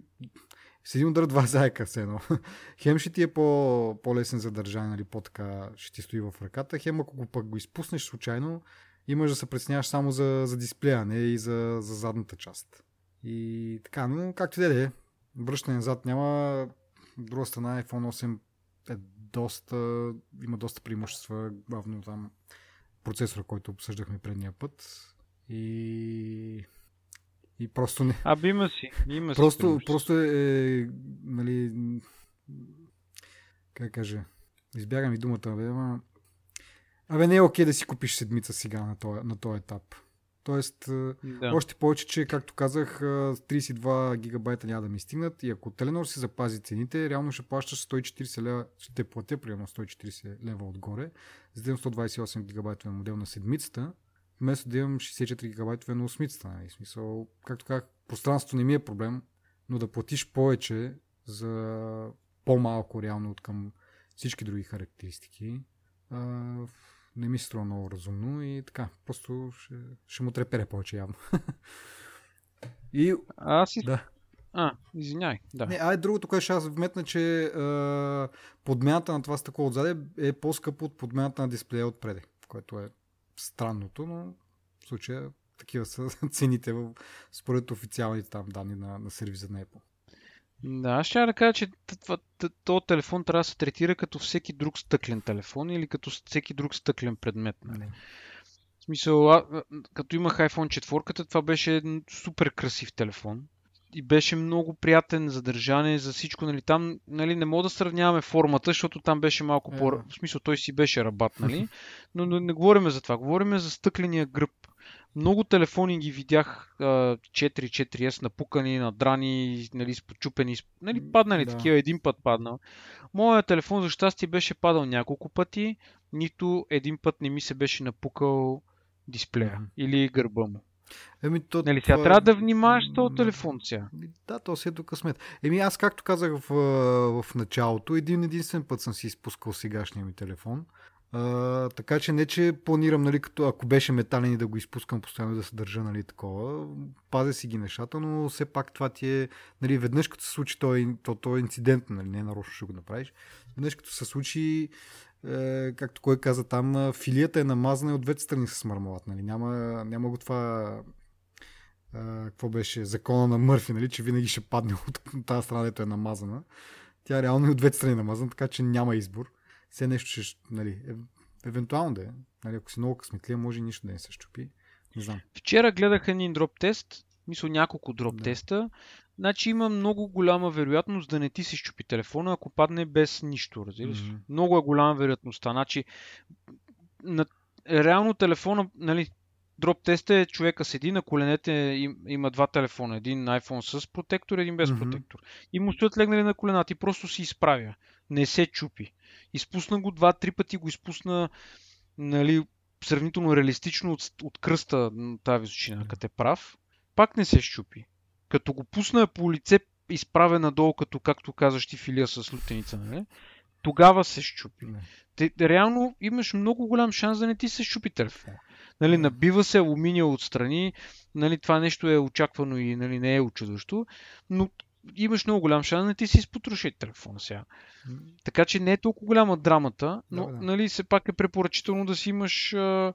с един удар два заека все едно. Хем ще ти е по, по-лесен за държане, нали, по-така ще ти стои в ръката. Хем ако го пък го изпуснеш случайно, имаш да се преценяваш само за, за дисплея, не и за, за задната част. И така, но както и да е, връщане назад няма. Друга страна iPhone 8 е доста, има доста преимущества, главно там процесора, който обсъждахме предния път. И и просто не. Аби има си. Има просто, си просто е, е, нали, как кажа, избягам и думата, бе, ама... Абе, не е окей да си купиш седмица сега на този, на този етап. Тоест, да. още повече, че, както казах, 32 гигабайта няма да ми стигнат и ако Теленор си запази цените, реално ще плащаш 140 лева, ще платя примерно 140 лева отгоре, за да имам 128 гигабайтовен модел на седмицата, вместо да имам 64 гигабайтове на осмицата. Нали? Смисъл, както казах, пространството не ми е проблем, но да платиш повече за по-малко реално от към всички други характеристики, а, не ми се струва много разумно и така, просто ще, ще му трепере повече явно. и... Аз си... Да. А, извиняй. Да. Не, ай, другото, което ще аз вметна, че а, подмяната на това стъкло отзаде е по-скъпо от подмяната на дисплея отпреде, което е странното, но в случая такива са цените според официалните там данни на, на сервиза на Apple. Да, аз ще да кажа, че този телефон трябва да се третира като всеки друг стъклен телефон или като всеки друг стъклен предмет. Нали? В смисъл, а, като имах iPhone 4, това беше супер красив телефон и беше много приятен за държане, за всичко. Нали, там нали, не мога да сравняваме формата, защото там беше малко по... В смисъл, той си беше рабат, нали? Но, но не говориме за това. Говориме за стъкления гръб. Много телефони ги видях 4-4S напукани, надрани, нали, спочупени, нали, паднали да. такива, един път паднал. Моят телефон за щастие беше падал няколко пъти, нито един път не ми се беше напукал дисплея mm-hmm. или гърба му. Еми, то, нали, сега това... трябва да внимаваш с този телефон сега. Да, то си е до късмет. Еми, аз както казах в, в началото, един единствен път съм си изпускал сегашния ми телефон. А, така че не, че планирам, нали, като ако беше метален и да го изпускам постоянно да се държа, нали, такова. Пазя си ги нещата, но все пак това ти е, нали, веднъж като се случи този, то, то инцидент, нали, не нарочно ще го направиш, веднъж като се случи, е, както кой каза там, филията е намазана от двете страни с мармалат, нали, няма, няма го това е, какво беше закона на Мърфи, нали, че винаги ще падне от тази страна, дето е намазана. Тя реално и от двете страни е намазана, така че няма избор все нещо ще, нали, е, евентуално да е. Нали, ако си много късметлия, може и нищо да не се щупи. Не знам. Вчера гледах един дроп тест, мисля няколко дроп да. теста. Значи има много голяма вероятност да не ти се щупи телефона, ако падне без нищо, разбираш. Mm-hmm. Много е голяма вероятността. Значи, на, реално телефона, нали, дроп теста е човека седи на коленете, им, има два телефона. Един iPhone с протектор, един без mm-hmm. протектор. И му стоят легнали на колената и просто си изправя. Не се чупи. Изпусна го два-три пъти, го изпусна нали, сравнително реалистично от, от кръста на тази височина, като е прав. Пак не се щупи. Като го пусна по лице, изправен надолу, като както казаш ти филия с лутеница, нали? тогава се щупи. Те, реално имаш много голям шанс да не ти се щупи телефона. Нали, набива се алуминия отстрани, нали, това нещо е очаквано и нали, не е очудващо, но имаш много голям шанс да ти си изпотроши телефона сега. Така че не е толкова голяма драмата, но да, да. нали, все пак е препоръчително да си имаш а,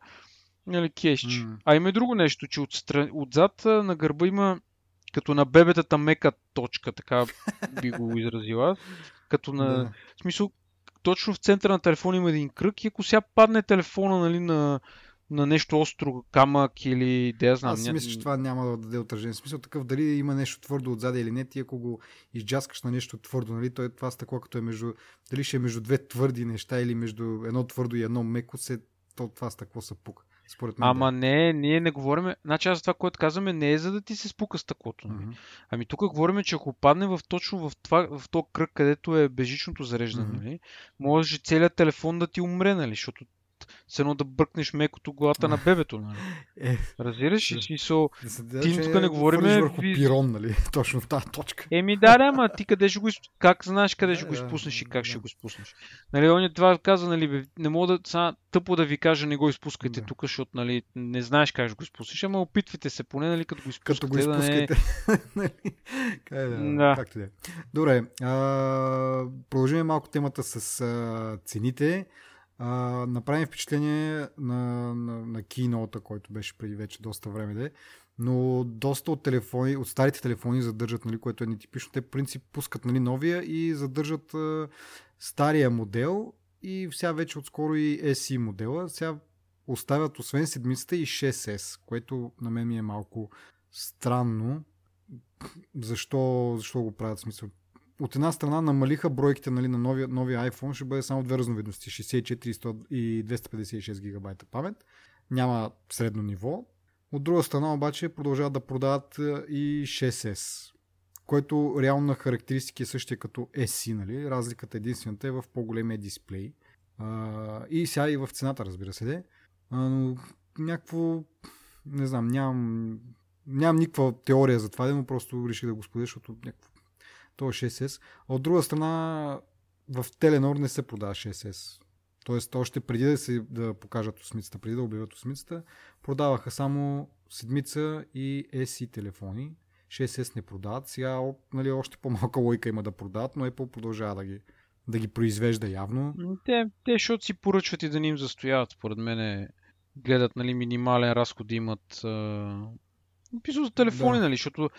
нали, кешч. Mm. А има и друго нещо, че отстран... отзад на гърба има като на бебетата мека точка, така би го изразила. Като на... Да. В смисъл, точно в центъра на телефона има един кръг и ако сега падне телефона нали, на на нещо остро, камък или да я знам. Аз си мисля, че това няма да даде отражение. Смисъл такъв, дали има нещо твърдо отзади или не, ти ако го изджаскаш на нещо твърдо, нали, то е това стъкло, като е между, дали ще е между две твърди неща или между едно твърдо и едно меко, се, то това стъкло се пука. Според мен. Ама да. не, ние не говорим. Значи аз това, което казваме, не е за да ти се спука стъклото. Mm-hmm. Ами тук говорим, че ако падне в точно в, това, в този кръг, където е бежичното зареждане, mm-hmm. нали, може целият телефон да ти умре, нали? Защото с едно да бръкнеш мекото главата на бебето. Нали? Е, Разбираш ли? Смисъл, Ти тук не говорим хвърлиш върху ви- пирон, нали? Точно в тази точка. Еми да, да, ама ти къде ще го как знаеш къде ще го да, изпуснеш и как ще го изпуснеш. Нали, он това каза, нали, не мога да са, тъпо да ви кажа не го изпускайте тук, защото нали, не знаеш как ще го изпуснеш, ама опитвайте се поне, нали, като го изпускате, Като го да не... изпускате. Нали? Как да, да е. Добре. А, продължим малко темата с а, цените. А, направим впечатление на, на, на Keynote, който беше преди вече доста време де. Но доста от телефони, от старите телефони задържат, нали, което е нетипично. Те принцип пускат нали, новия и задържат а, стария модел и сега вече отскоро и SE модела. Сега оставят освен седмицата и 6S, което на мен ми е малко странно. Защо, защо го правят смисъл? От една страна намалиха бройките нали, на новия, новия iPhone, ще бъде само две разновидности 64 и 100 и 256 гигабайта памет. Няма средно ниво. От друга страна обаче продължават да продават е, и 6S, който реално на характеристики е същия като SC, нали? Разликата единствената е в по-големия дисплей. И сега и в цената, разбира се, де. Но някакво, не знам, нямам, нямам никаква теория за това, но просто реших да го споделя, защото някакво, то е 6S. А от друга страна, в Теленор не се продава 6S. Тоест, още преди да, се, да покажат осмицата, преди да обявят осмицата, продаваха само седмица и SE телефони. 6S не продават. Сега нали, още по-малка лойка има да продават, но Apple продължава да ги, да ги произвежда явно. Те, те, защото си поръчват и да не им застояват, според мен гледат нали, минимален разход да имат. А... Писал за телефони, Да. нали, защото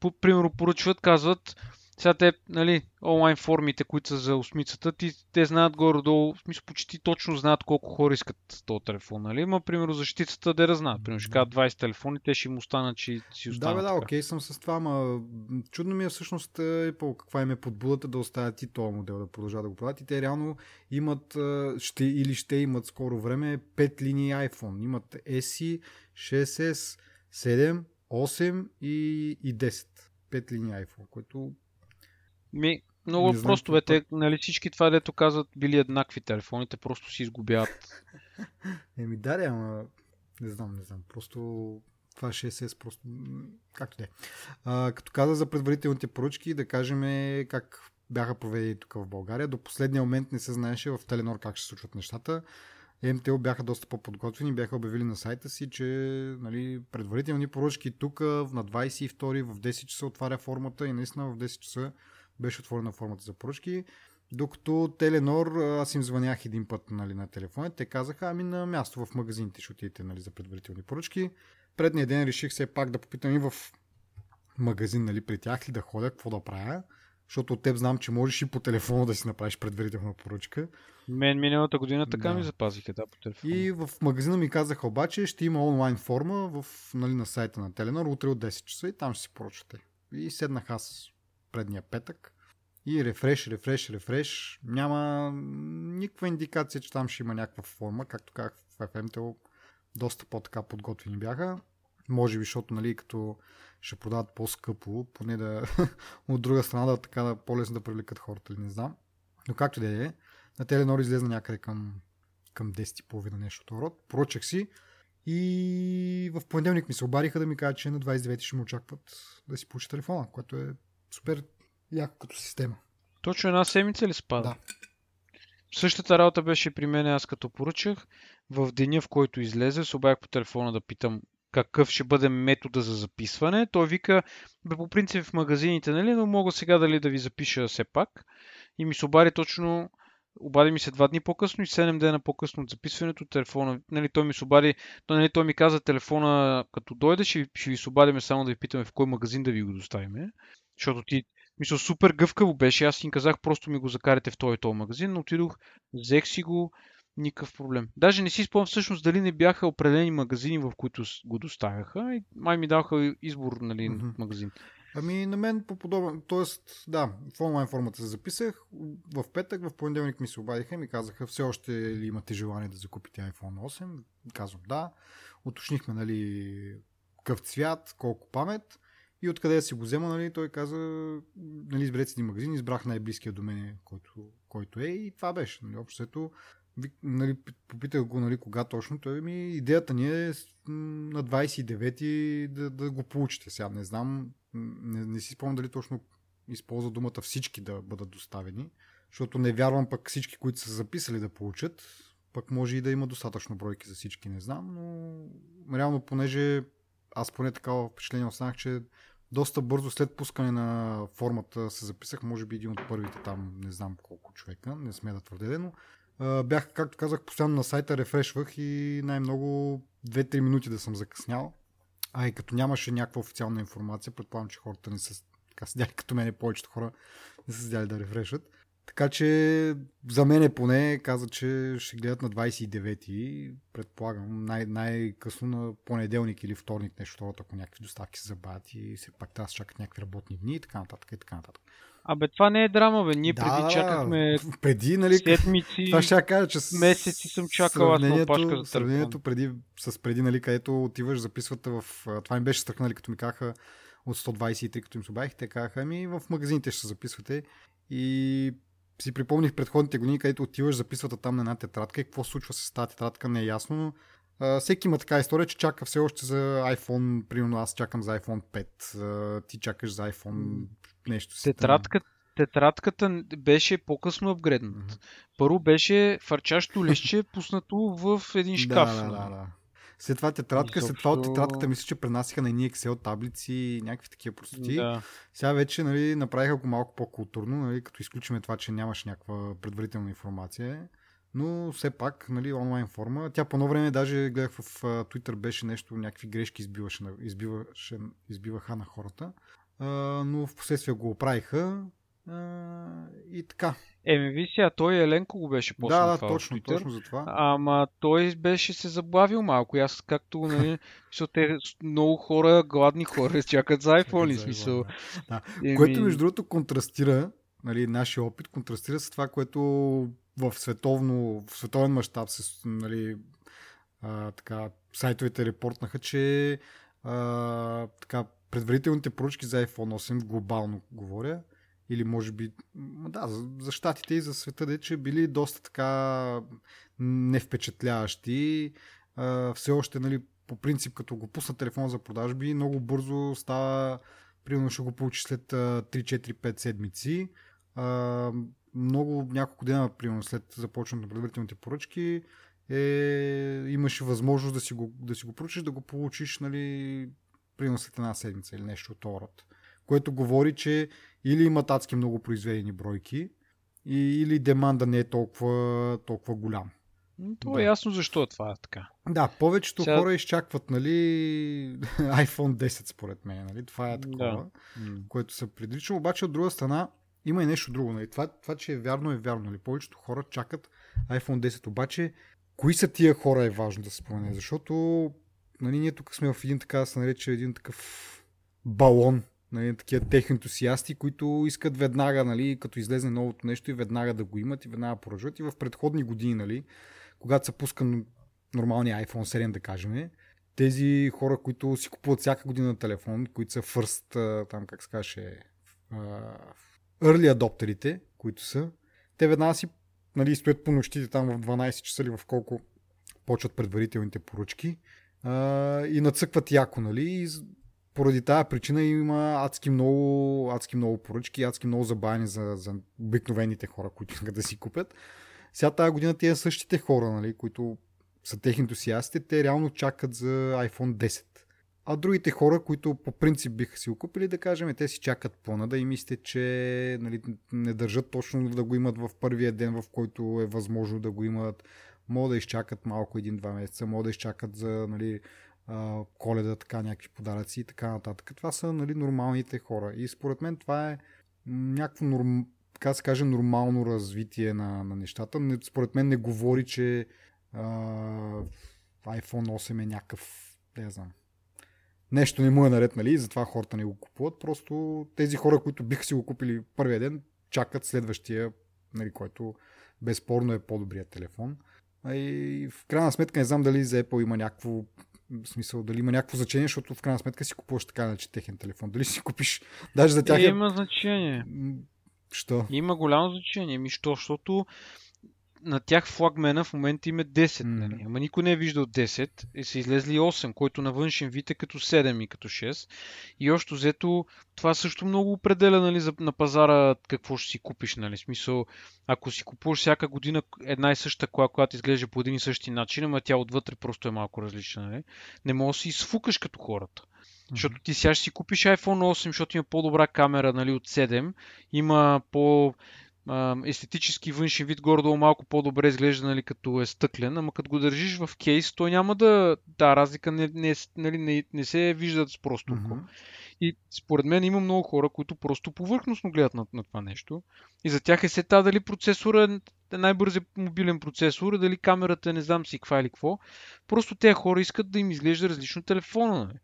по, примерно поръчват, казват, сега те, нали, онлайн формите, които са за осмицата, ти, те знаят горе-долу, в смисъл почти точно знаят колко хора искат този телефон, нали? Ма, примерно, защитицата да знаят. Примерно, ще кажат 20 телефони, те ще им останат, че си Да, останат. бе, да, така. окей съм с това, ама м, чудно ми е всъщност е, по каква им е подбудата да оставят и този модел да продължават да го продават. И те реално имат, е, ще, или ще имат скоро време 5 линии iPhone. Имат SE, 6S, 7, 8 и, и 10. 5 линии iPhone, което Ми, много Не просто, бе, те, нали, всички това, дето казват, били еднакви телефоните, просто си изгубяват. Еми да, де, ама не знам, не знам. Просто това 6S просто... м, Както де. А, като каза за предварителните поръчки, да кажем как бяха проведени тук в България. До последния момент не се знаеше в Теленор как ще се случват нещата. МТО бяха доста по-подготвени, бяха обявили на сайта си, че нали, предварителни поръчки тук на 22 в 10 часа отваря формата и наистина в 10 часа беше отворена формата за поръчки. Докато Теленор, аз им звънях един път нали, на телефона, те казаха, ами на място в магазините ще отидете нали, за предварителни поръчки. Предния ден реших все пак да попитам и в магазин нали, при тях ли да ходя, какво да правя. Защото от теб знам, че можеш и по телефона да си направиш предварителна поръчка. Мен миналата година така Да. ми запазиха, да, по телефона. И в магазина ми казаха обаче, ще има онлайн форма в, нали, на сайта на Теленор утре от 10 часа и там ще си поръчате. И седнах аз предния петък и рефреш, рефреш, рефреш. Няма никаква индикация, че там ще има някаква форма, както казах в FMTO, доста по-така подготвени бяха. Може би, защото, нали, като ще продават по-скъпо, поне да от друга страна да така да по-лесно да привлекат хората, не знам. Но както да е, на Теленор излезна някъде към към 10.30 нещо от род. Поръчах си и в понеделник ми се обадиха да ми кажат, че на 29 ще му очакват да си получи телефона, което е супер яко като система. Точно една седмица ли спада? Да. Същата работа беше при мен, аз като поръчах. В деня, в който излезе, се обадих по телефона да питам какъв ще бъде метода за записване. Той вика, бе, по принцип в магазините, нали, но мога сега дали да ви запиша все пак. И ми се обади точно, обади ми се два дни по-късно и 7 дена по-късно от записването телефона. Нали, той ми се обади, той, нали, той ми каза телефона, като дойде, ще, ще ви се обадиме само да ви питаме в кой магазин да ви го доставиме. Защото ти, мисля, супер гъвкаво беше. Аз им казах, просто ми го закарате в този този магазин, но отидох, взех си го, никакъв проблем. Даже не си спомням всъщност дали не бяха определени магазини, в които го доставяха. И май ми даваха избор, нали, mm-hmm. магазин. Ами на мен по подобен, т.е. да, в онлайн формата се записах, в петък, в понеделник ми се обадиха и ми казаха все още ли имате желание да закупите iPhone 8. Казвам да. Уточнихме нали, какъв цвят, колко памет и откъде да си го взема, нали, той каза, нали, изберете си един магазин, избрах най-близкия до мен, който, който е и това беше. Нали, общо взето нали, попитах го нали, кога точно. Той ми идеята ни е на 29-ти да, да го получите. Сега не знам, не, не си спомням дали точно използва думата всички да бъдат доставени, защото не вярвам пък всички, които са записали да получат. Пък може и да има достатъчно бройки за всички, не знам, но реално понеже аз поне такава впечатление останах, че доста бързо след пускане на формата се записах, може би един от първите там, не знам колко човека, не сме да твърде, но бях, както казах, постоянно на сайта рефрешвах и най-много 2-3 минути да съм закъснял. А и като нямаше някаква официална информация, предполагам, че хората не са така седяли като мене, повечето хора не са седяли да рефрешат. Така че за мен е поне каза, че ще гледат на 29-ти, предполагам, най- най-късно на понеделник или вторник нещо, ако някакви доставки се забавят и все пак трябва да чакат някакви работни дни и така нататък и така нататък. Абе, това не е драма, бе. Ние Да, преди чакахме преди, нали, седмици, това ще кажа, че с- месеци съм чакал аз на опашка за Сравнението преди, с преди, нали, където отиваш, записвате в... Това ми беше страх, нали, като ми казаха от 123, като им се обадих, те казаха, ами в магазините ще се записвате. И си припомних предходните години, където отиваш, записвате там на една тетрадка и какво се случва с тази тетрадка не е ясно, но а, всеки има така история, че чака все още за iPhone, примерно аз чакам за iPhone 5, а, ти чакаш за iPhone нещо си. Тетрадка, тетрадката беше по-късно апгрейдната. Първо беше фарчащо листче, пуснато в един шкаф. Да, да, да, да. След това тетрадка, след това от Изобщо- тетрадката мисля, че пренасяха на едни Excel таблици и някакви такива простоти. Да. Сега вече нали, направиха го малко по-културно, нали, като изключиме това, че нямаш някаква предварителна информация. Но все пак, нали, онлайн форма. Тя по едно време даже гледах в Twitter беше нещо, някакви грешки избиваше, избиваше, избиваха на хората. А, но в последствие го оправиха. А, и така. Еми, ви сега, той Еленко го беше после да, да, това точно, Twitter. точно за това. Ама той беше се забавил малко. Аз както, нали, защото те много хора, гладни хора, чакат за iPhone, смисъл. Да. Еми, Което, между другото, контрастира, нали, нашия опит контрастира с това, което в, световно, в световен мащаб се, нали, а, така, сайтовете репортнаха, че а, така, предварителните поръчки за iPhone 8, глобално говоря, или може би, да, за, щатите и за света, де, че били доста така невпечатляващи. А, все още, нали, по принцип, като го пусна телефон за продажби, много бързо става примерно ще го получиш след а, 3-4-5 седмици. А, много, няколко дена, примерно след започването на предварителните поръчки, е, имаше възможност да си го, да си го поръчаш, да го получиш, нали, примерно след една седмица или нещо от род. Което говори, че или имат адски много произведени бройки, и, или деманда не е толкова, толкова голям. То Да. е ясно защо е това така. Да, повечето Сега- хора изчакват, нали, iPhone 10, според мен, нали, това е такова М. което се предрича. Обаче от друга страна има и нещо друго. Нали? Това, това, че е вярно, е вярно. Нали? Повечето хора чакат iPhone 10. Обаче, кои са тия хора е важно да се спомене, защото нали, ние тук сме в един така, да се нарече един такъв балон, нали, такива техни ентусиасти, които искат веднага, нали, като излезе новото нещо и веднага да го имат и веднага поръчват. И в предходни години, нали, когато се пуска нормалния iPhone 7, да кажем, тези хора, които си купуват всяка година телефон, които са first, там как се early адоптерите, които са, те веднага си нали, стоят по нощите там в 12 часа или в колко почват предварителните поръчки а, и нацъкват яко, нали, и поради тази причина има адски много, адски много поръчки, адски много забавяни за, за обикновените хора, които искат да си купят. Сега тази година тия същите хора, нали, които са техни ентусиасти, те реално чакат за iPhone 10. А другите хора, които по принцип биха си го купили, да кажем, те си чакат плана, да и мислите, че нали, не държат точно да го имат в първия ден, в който е възможно да го имат. Могат да изчакат малко един-два месеца, могат да изчакат за нали, коледа, така някакви подаръци и така нататък. Това са нали, нормалните хора. И според мен това е някакво норм, така се каже, нормално развитие на, на нещата. Не, според мен не говори, че а, iPhone 8 е някакъв, не знам, нещо не му е наред, нали, затова хората не го купуват. Просто тези хора, които биха си го купили първия ден, чакат следващия, нали, който безспорно е по-добрият телефон. И в крайна сметка не знам дали за Apple има някакво в смисъл, дали има някакво значение, защото в крайна сметка си купуваш така иначе техен телефон. Дали си купиш, даже за тях Е, има значение. Що? Има голямо значение. Ми, що? Защото на тях флагмена в момента им е 10, М. нали? Ама никой не е виждал 10 и са излезли 8, който на външен вид е като 7 и като 6. И още взето това също много определя нали, за, на пазара какво ще си купиш. Нали? Смисъл, ако си купуваш всяка година една и съща кола, която изглежда по един и същи начин, ама тя отвътре просто е малко различна. Нали? Не можеш да си изфукаш като хората. Защото ти сега ще си купиш iPhone 8, защото има по-добра камера нали, от 7, има по естетически външен вид, горе-долу малко по-добре изглежда нали, като е стъклен, ама като го държиш в кейс, той няма да... Да, разлика не, не, нали, не, не се виждат с просто око. Мгм. И според мен има много хора, които просто повърхностно гледат на, на това нещо. И за тях е сета дали процесора е най-бързият мобилен процесор, дали камерата е не знам си каква или какво. Просто тези хора искат да им изглежда различно телефона. Нали?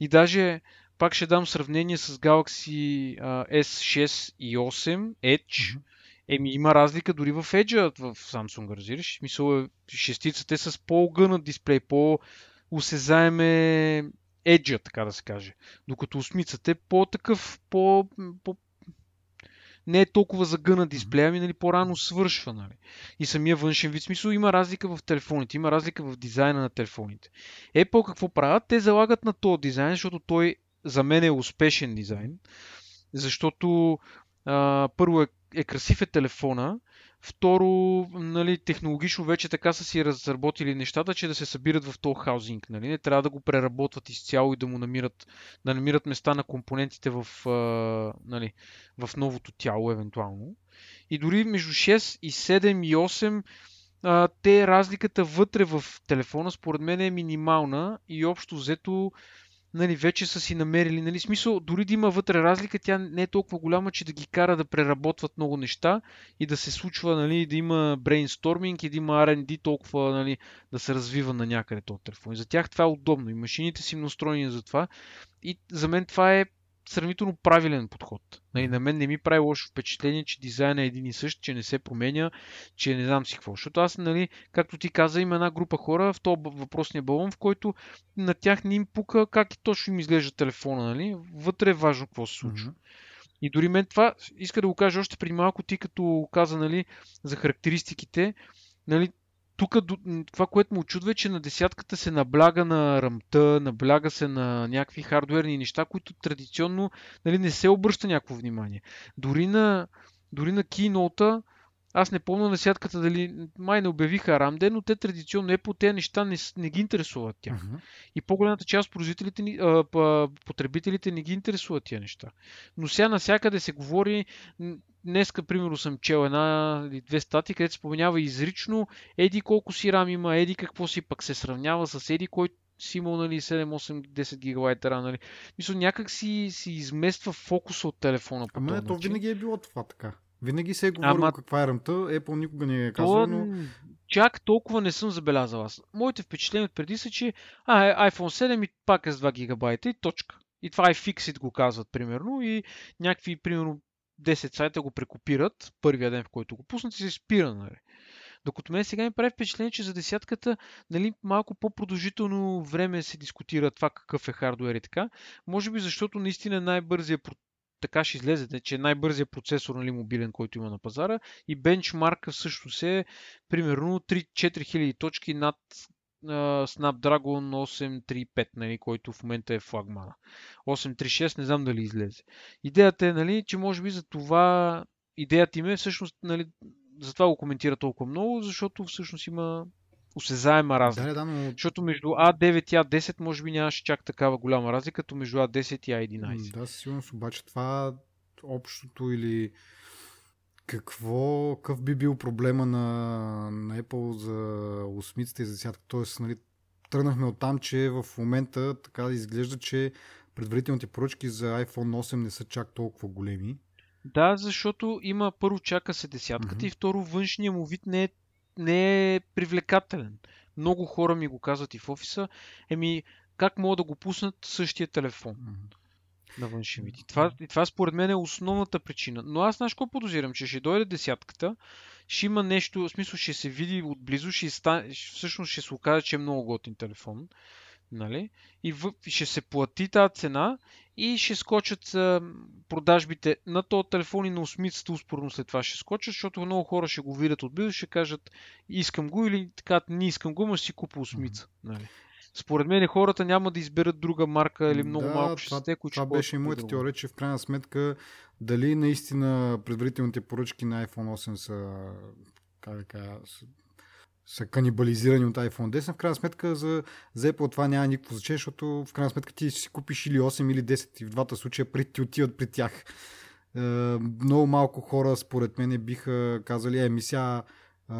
И даже пак ще дам сравнение с Galaxy а, S6 и 8 Edge. Мгм. Еми има разлика дори в Edge в Samsung, разбираш? В Смисъл е, шестицата е с по-огънат дисплей, по-усезаеме Edge, така да се каже. Докато осмицата е по-такъв, по, по не е толкова загънат дисплея, ами нали, по-рано свършва. Нали. И самия външен вид, смисъл има разлика в телефоните, има разлика в дизайна на телефоните. Apple какво правят? Те залагат на този дизайн, защото той за мен е успешен дизайн, защото а, първо е, е красив е телефона, Второ, нали, технологично вече така са си разработили нещата, че да се събират в този хаузинг. Нали? Не трябва да го преработват изцяло и да му намират, да намират места на компонентите в, нали, в новото тяло, евентуално. И дори между 6 и 7 и 8 а, те разликата вътре в телефона според мен е минимална и общо взето нали, вече са си намерили, нали, смисъл, дори да има вътре разлика, тя не е толкова голяма, че да ги кара да преработват много неща и да се случва, нали, да има брейнсторминг и да има R&D толкова, нали, да се развива на някъде този телефон. И за тях това е удобно и машините си настроени за това. И за мен това е сравнително правилен подход. Нали, на мен не ми прави лошо впечатление, че дизайнът е един и същ, че не се променя, че не знам си какво. Защото аз, нали, както ти каза, има една група хора в този въпросния балон, в който на тях не им пука как и точно им изглежда телефона. Нали? Вътре е важно какво се случва. Мгм. И дори мен това, иска да го кажа още преди малко, ти като каза нали, за характеристиките, нали, тук това, което му очудва е, че на десятката се набляга на ръмта, набляга се на някакви хардуерни неща, които традиционно нали, не се обръща някакво внимание. Дори на, дори на Keynote аз не помня на десятката дали май не обявиха ARAMD, но те традиционно Apple тези неща не, не ги интересуват тях. Мгм. И по-голямата част производителите, а, потребителите не ги интересуват тия неща. Но сега навсякъде се говори, днеска, примерно, съм чел една или две статии, където се споменява изрично еди колко си рам има, еди какво си, пък се сравнява с еди който си имал нали, 7, 8, 10 гигабайта рам. Нали. Мисля, някак си, си измества фокуса от телефона по Ама не, то винаги е било това така. Винаги се е говорило Ама- каква е ръмта, Apple никога не е казал, но... чак толкова не съм забелязал аз. Моите впечатления от преди са, че а, е, iPhone 7 и пак е с 2 гигабайта и точка. И това iFixit го казват, примерно, и някакви, примерно, 10 сайта го прекопират първия ден, в който го пуснат и се спира, нали. Докато мен сега ми прави впечатление, че за десятката нали, малко по-продължително време се дискутира това какъв е хардуер и така. Може би защото наистина най-бързия така ще излезете, че е най-бързият процесор нали, мобилен, който има на пазара и бенчмарка всъщност е примерно 3-4000 точки над а, Snapdragon 835, нали, който в момента е флагмана. 836 не знам дали излезе. Идеята е, нали, че може би за това идеята им е всъщност, нали, затова го коментира толкова много, защото всъщност има осезаема разлика. Да, да, но... Защото между A9 и A10 може би нямаше чак такава голяма разлика, като между A10 и A11. Да, сигурност, обаче това общото или какво, какъв би бил проблема на, на Apple за осмицата и за десятка? Тоест, нали, тръгнахме от там, че в момента така да изглежда, че предварителните поръчки за iPhone 8 не са чак толкова големи. Да, защото има първо чака се десятката Мгм. и второ външния му вид не е, не е привлекателен. Много хора ми го казват и в офиса. Еми, как могат да го пуснат същия телефон на външен вид? И това, и това според мен е основната причина. Но аз знаеш какво подозирам, че ще дойде десятката, ще има нещо, в смисъл ще се види отблизо, ще ста, всъщност ще се окаже, че е много готин телефон. Нали? И в, ще се плати тази цена и ще скочат а, продажбите на този телефон и на осмицата успорно след това ще скочат, защото много хора ще го видят отблизо, ще кажат искам го или така не искам го, но си купа осмица. Нали? Според мен хората няма да изберат друга марка или много да, малко ще това, сте, които Това беше и моята теория, че в крайна сметка дали наистина предварителните поръчки на iPhone 8 са, как да кажа, са, канибализирани от iPhone 10. В крайна сметка за, за Apple това няма никакво значение, защото в крайна сметка ти си купиш или 8 или 10 и в двата случая при, ти отиват при тях. Е, много малко хора според мен биха казали, еми сега е,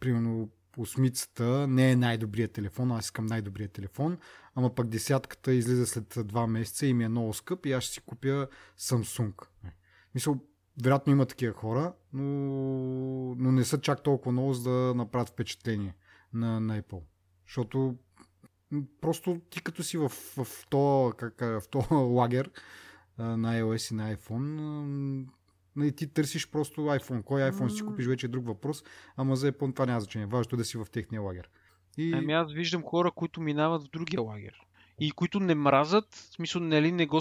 примерно осмицата не е най-добрият телефон, аз искам най-добрият телефон, ама пък десятката излиза след два месеца и ми е много скъп и аз ще си купя Samsung. Мисъл, вероятно има такива хора, но, но не са чак толкова много, за да направят впечатление на, на Apple. Защото просто ти като си в, в, в то, как, в то лагер на iOS и на iPhone, Нали, ти търсиш просто iPhone. Кой iPhone си купиш вече е друг въпрос, ама за Apple това няма значение. Важното е да си в техния лагер. И... Ами аз виждам хора, които минават в другия лагер. И които не мразят, в смисъл, нали, не го...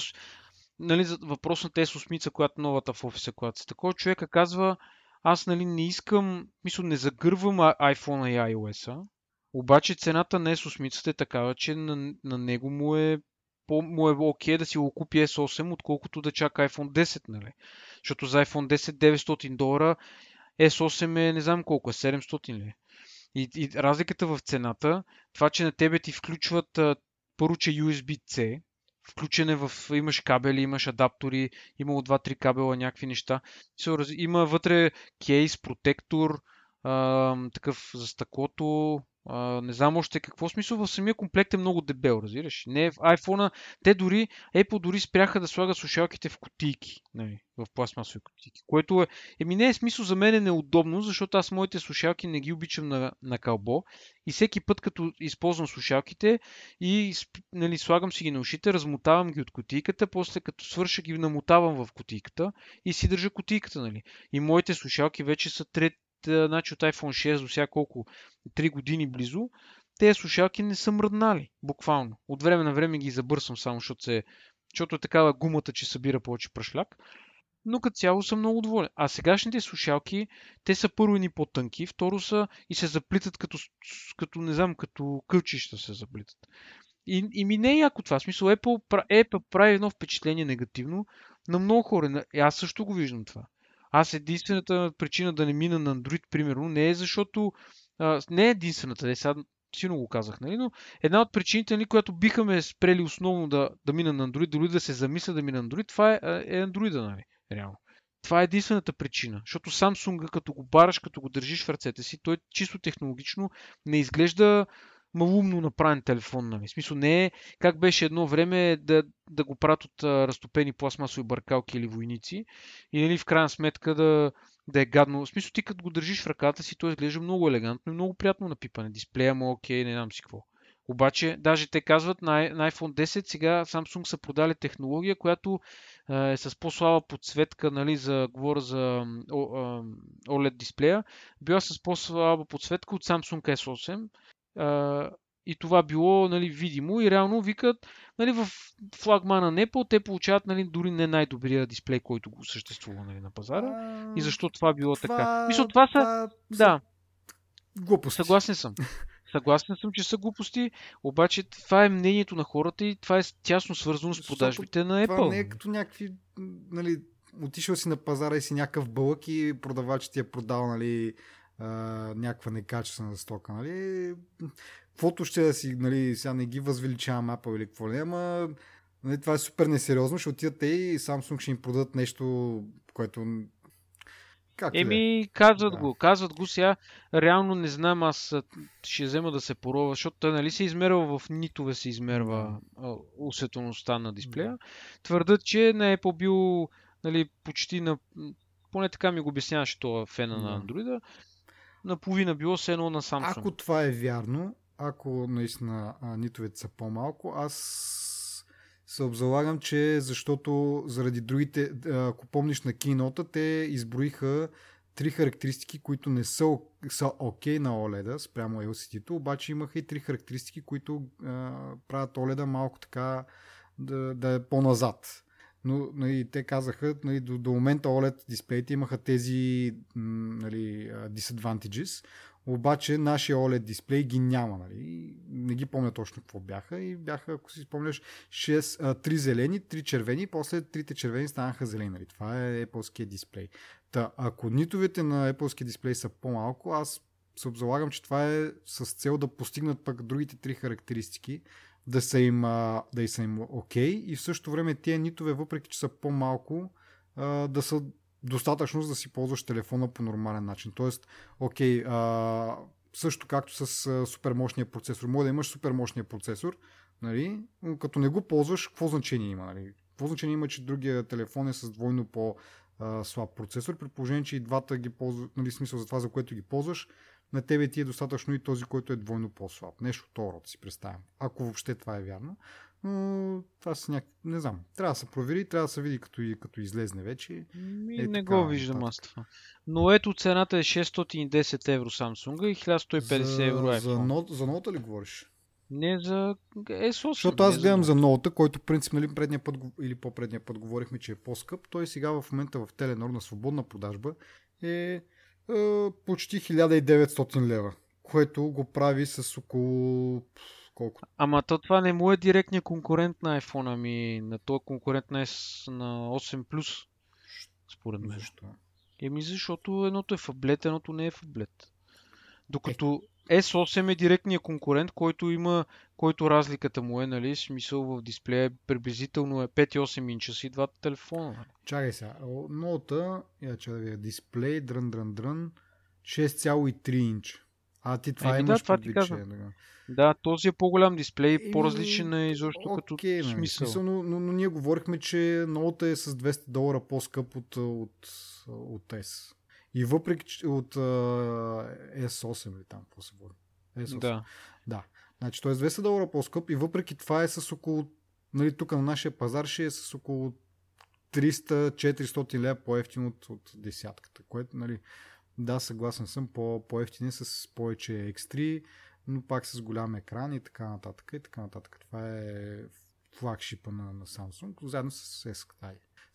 Нали, въпрос на тези осмица, която новата в офиса, която са такова, човека казва, аз нали, не искам, мисля, не загървам iPhone и iOS, обаче цената на S8 е такава, че на, на него му е по, му е окей да си го купи S8, отколкото да чака iPhone 10, нали? Защото за iPhone 10 900 долара, S8 е не знам колко е, 700 ли? Е? И, и разликата в цената, това, че на тебе ти включват първо, че USB-C, включене в... Имаш кабели, имаш адаптори, има от 2-3 кабела, някакви неща. Има вътре кейс, протектор, такъв за стъклото, не знам още какво смисъл. В самия комплект е много дебел, разбираш. Не в iPhone. Те дори, Apple дори спряха да слагат слушалките в кутийки. Нали, в пластмасови кутийки. Което е. Еми не е смисъл за мен е неудобно, защото аз моите слушалки не ги обичам на, на кълбо. И всеки път, като използвам слушалките и нали, слагам си ги на ушите, размотавам ги от кутийката, после като свърша ги намотавам в кутийката и си държа кутийката. Нали. И моите слушалки вече са трет, значи от iPhone 6 до сега колко, 3 години близо, тези слушалки не са мръднали, буквално. От време на време ги забърсвам само, защото, се, защото е такава гумата, че събира повече прашляк. Но като цяло съм много доволен. А сегашните слушалки, те са първо ни по-тънки, второ са и се заплитат като, като не знам, като кълчища се заплитат. И, и ми не е яко това. В смисъл, Apple, Apple прави едно впечатление негативно на много хора. Аз също го виждам това. Аз единствената причина да не мина на Android, примерно, не е защото... А, не е единствената, не, сега силно го казах, нали? но една от причините, нали, която биха ме спрели основно да, да мина на Android, дори да се замисля да мина на Android, това е, е Android, нали? Реално. Това е единствената причина, защото Samsung, като го бараш, като го държиш в ръцете си, той чисто технологично не изглежда малумно направен телефон. Нали? Смисъл не е как беше едно време да, да го правят от а, разтопени пластмасови бъркалки или войници и нали, в крайна сметка да, да е гадно. В смисъл ти като го държиш в ръката си, той изглежда много елегантно и много приятно на пипане. Дисплея му окей, не знам си какво. Обаче, даже те казват на, на iPhone 10 сега Samsung са продали технология, която е с по-слаба подсветка, нали, за, говоря за OLED дисплея, била с по-слаба подсветка от Samsung S8 и това било нали, видимо и реално викат нали, в флагмана на Apple те получават нали, дори не най-добрия дисплей, който го съществува нали, на пазара. А, и защо това било това, така? Мисля, това са... Това, да. Глупости. Съгласен съм. Съгласен съм, че са глупости, обаче това е мнението на хората и това е тясно свързано с продажбите на Apple. Това не е като някакви, нали, отишъл си на пазара и си някакъв бълък и продавачът ти е продал, нали, а, някаква некачествена стока, нали? Каквото ще да си, нали, сега не ги възвеличавам Apple или какво ли, ама нали, това е супер несериозно, ще отидат те и Samsung ще им продадат нещо, което как Еми, е? казват да. го, казват го сега. Реално не знам, аз ще взема да се порова, защото той нали се измерва в нитове се измерва да. усетоността на дисплея. Да. Твърдат, че на Apple бил нали, почти на... Поне така ми го обясняваше това фена да. на Android наполовина било се едно на Samsung. Ако това е вярно, ако наистина нитовете са по-малко, аз се обзалагам, че защото заради другите, ако помниш на кинота, те изброиха три характеристики, които не са, са окей на OLED спрямо LCD-то, обаче имаха и три характеристики, които а, правят OLED малко така да, да е по-назад. Но нали, те казаха, нали, до, до момента OLED дисплеите имаха тези нали, disadvantages, обаче нашия OLED дисплей ги няма. Нали? Не ги помня точно какво бяха. И бяха, ако си спомняш, 6, а, 3 зелени, 3 червени, после трите червени станаха зелени. Нали? Това е Apple дисплей. Та, ако нитовете на Apple дисплей са по-малко, аз се обзалагам, че това е с цел да постигнат пък другите три характеристики, да са им, да са им окей okay, и в същото време тези нитове, въпреки че са по-малко, да са достатъчно за да си ползваш телефона по нормален начин. Тоест, окей, а, също както с а, супермощния процесор. Може да имаш супермощния процесор, нали? като не го ползваш, какво значение има? Нали? Какво значение има, че другия телефон е с двойно по слаб процесор, при положение, че и двата ги ползват, нали, смисъл за това, за което ги ползваш, на тебе ти е достатъчно и този, който е двойно по-слаб. Нещо от род си представям. Ако въобще това е вярно. Но това са някакви... Не знам. Трябва да се провери, трябва да се види като, и, като излезне вече. Ми, е, не така, го виждам аз това. Но ето цената е 610 евро Samsung и 1150 за, евро iPhone. За, нот, за нота ли говориш? Не за S8. Защото аз гледам за ноута, който принцип, нали, предния път, или по-предния път говорихме, че е по-скъп. Той сега в момента в Теленор на свободна продажба е, е почти 1900 лева, което го прави с около колко? Ама то това не му е директният конкурент на iPhone, ами на този конкурент на, S, на 8 според мен. Защо? Еми защото едното е фаблет, едното не е фаблет. Докато е. S8 е директният конкурент, който има, който разликата му е, нали, смисъл в дисплея приблизително е 5,8 инча си двата телефона. Нали? Чакай сега, нота, я че да видя, дисплей, дрън, дрън, дрън, 6,3 инча. А ти това Еми, имаш да, това ти че, да. Да, този е по-голям дисплей, и, по-различен е изобщо okay, като okay, нали, смисъл. смисъл но, но, но, ние говорихме, че ноута е с 200 долара по-скъп от, от, от S. И въпреки, от uh, S8 или там, какво се води? S8. Да. Да. Значи той е с 200 долара по-скъп и въпреки това е с около, нали, тук на нашия пазар ще е с около 300-400 лева по-ефтин от, от десятката, което, нали, да, съгласен съм, по, по-ефтин е с повече X3, но пак с голям екран и така нататък. И така нататък. Това е флагшипа на, на Samsung, заедно с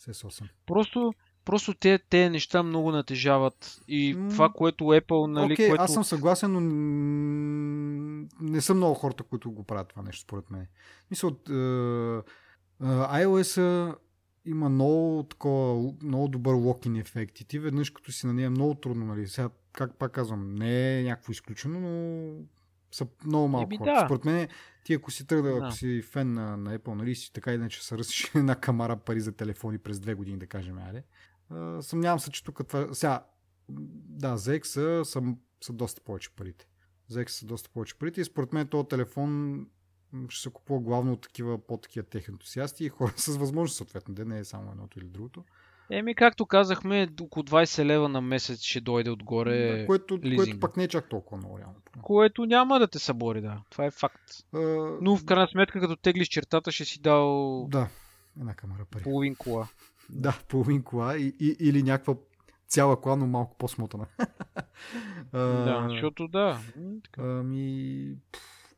S8. Просто, просто те, те неща много натежават и mm. това, което Apple, нали, okay, което... аз съм съгласен, но не са много хората, които го правят това нещо, според мен. Мисля, от е, е, iOS има много, такова, много добър локин ефект и ти веднъж като си на нея много трудно, нали, сега, как пак казвам, не е някакво изключено, но са много малко хора. Да. Според мен, ти ако си тръгнал, да. ако си фен на, на Apple, нали си така иначе са ръсиш една камара пари за телефони през две години, да кажем, аре. Съмнявам се, че тук това... Сега, да, за X са, са, доста повече парите. За X са доста повече парите и според мен този телефон ще се купува главно от такива по-такива техентусиасти и хора с възможност, съответно, да не е само едното или другото. Еми, както казахме, около 20 лева на месец ще дойде отгоре. Да, което, което пък не е чак толкова много реално. Което няма да те събори, да. Това е факт. А... Но в крайна сметка, като теглиш чертата, ще си дал. Да, една камера пари. Половин кола. Да, половин кола и, и, или някаква цяла кола, но малко по-смотана. да, защото да. Ами,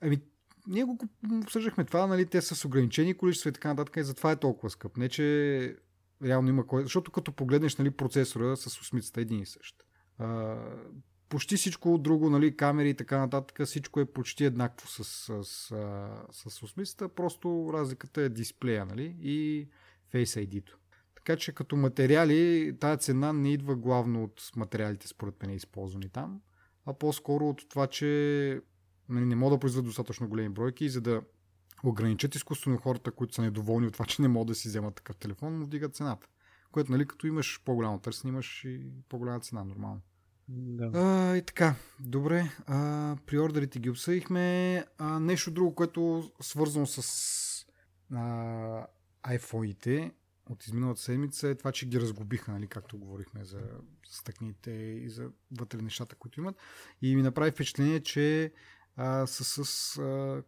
ами, ние го обсъждахме това, нали, те са с ограничени количества и така нататък, и затова е толкова скъп. Не, че реално има кой. Защото като погледнеш нали, процесора с осмицата един и същ. А, почти всичко друго, нали, камери и така нататък, всичко е почти еднакво с, с, с, с осмицата, просто разликата е дисплея нали, и Face ID-то. Така че като материали, тази цена не идва главно от материалите, според мен, използвани там, а по-скоро от това, че нали, не могат да произведат достатъчно големи бройки, за да ограничат изкуствено хората, които са недоволни от това, че не могат да си вземат такъв телефон, но вдигат цената. Което, нали, като имаш по-голямо търсене, имаш и по-голяма цена, нормално. Да. А, и така, добре. А, при ордерите ги обсъдихме. А, нещо друго, което свързано с а, iPhone-ите от изминалата седмица е това, че ги разгубиха, нали, както говорихме за стъкните и за вътре нещата, които имат. И ми направи впечатление, че а, са с а,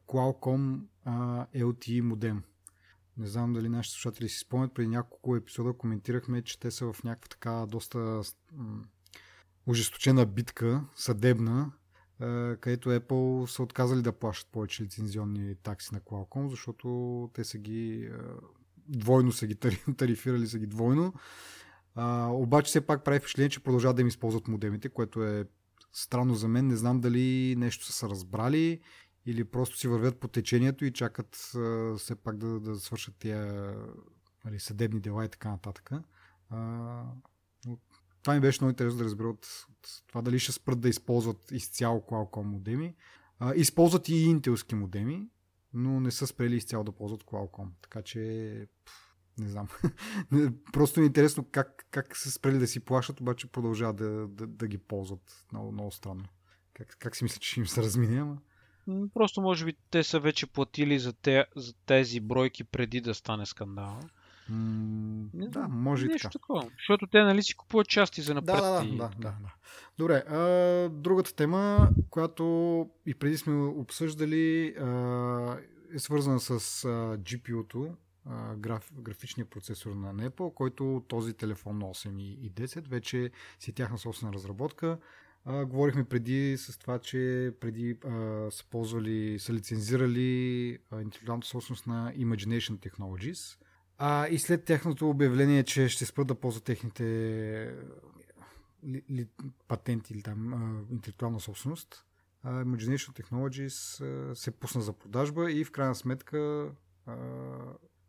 Qualcomm а, LTE модем. Не знам дали нашите слушатели си спомнят, преди няколко епизода коментирахме, че те са в някаква така доста ожесточена битка, съдебна, където Apple са отказали да плащат повече лицензионни такси на Qualcomm, защото те са ги двойно са ги тарифирали, са ги двойно. А, обаче все пак прави впечатление, че продължават да им използват модемите, което е странно за мен. Не знам дали нещо са се разбрали или просто си вървят по течението и чакат а, все пак да, да свършат тия нали, съдебни дела и така нататък. А, това ми беше много интересно да разбера от, от това дали ще спрат да използват изцяло Qualcomm модеми. А, използват и интелски модеми, но не са спрели изцяло да ползват Qualcomm. Така че не знам. Просто е интересно как, как са спрели да си плащат, обаче продължават да, да, да ги ползват. Много, много странно. Как, как си мисля, че им се размине, ама? Просто може би те са вече платили за, те, за тези бройки преди да стане скандал. М- да, може и Нещо така. такова. Защото те нали си купуват части за напред. Да, да, и... да, да, да. Добре, а, другата тема, която и преди сме обсъждали, а, е свързана с а, GPU-то, а, граф, графичния процесор на Apple, който този телефон 8 и 10 вече си е тяхна собствена разработка. А, говорихме преди с това, че преди а, са ползвали, са лицензирали а, интелектуалната собственост на Imagination Technologies. А, и след тяхното обявление, че ще спрат да ползват техните ли, ли, патенти или там а, интелектуална собственост, а, Imagination Technologies а, се пусна за продажба и в крайна сметка а,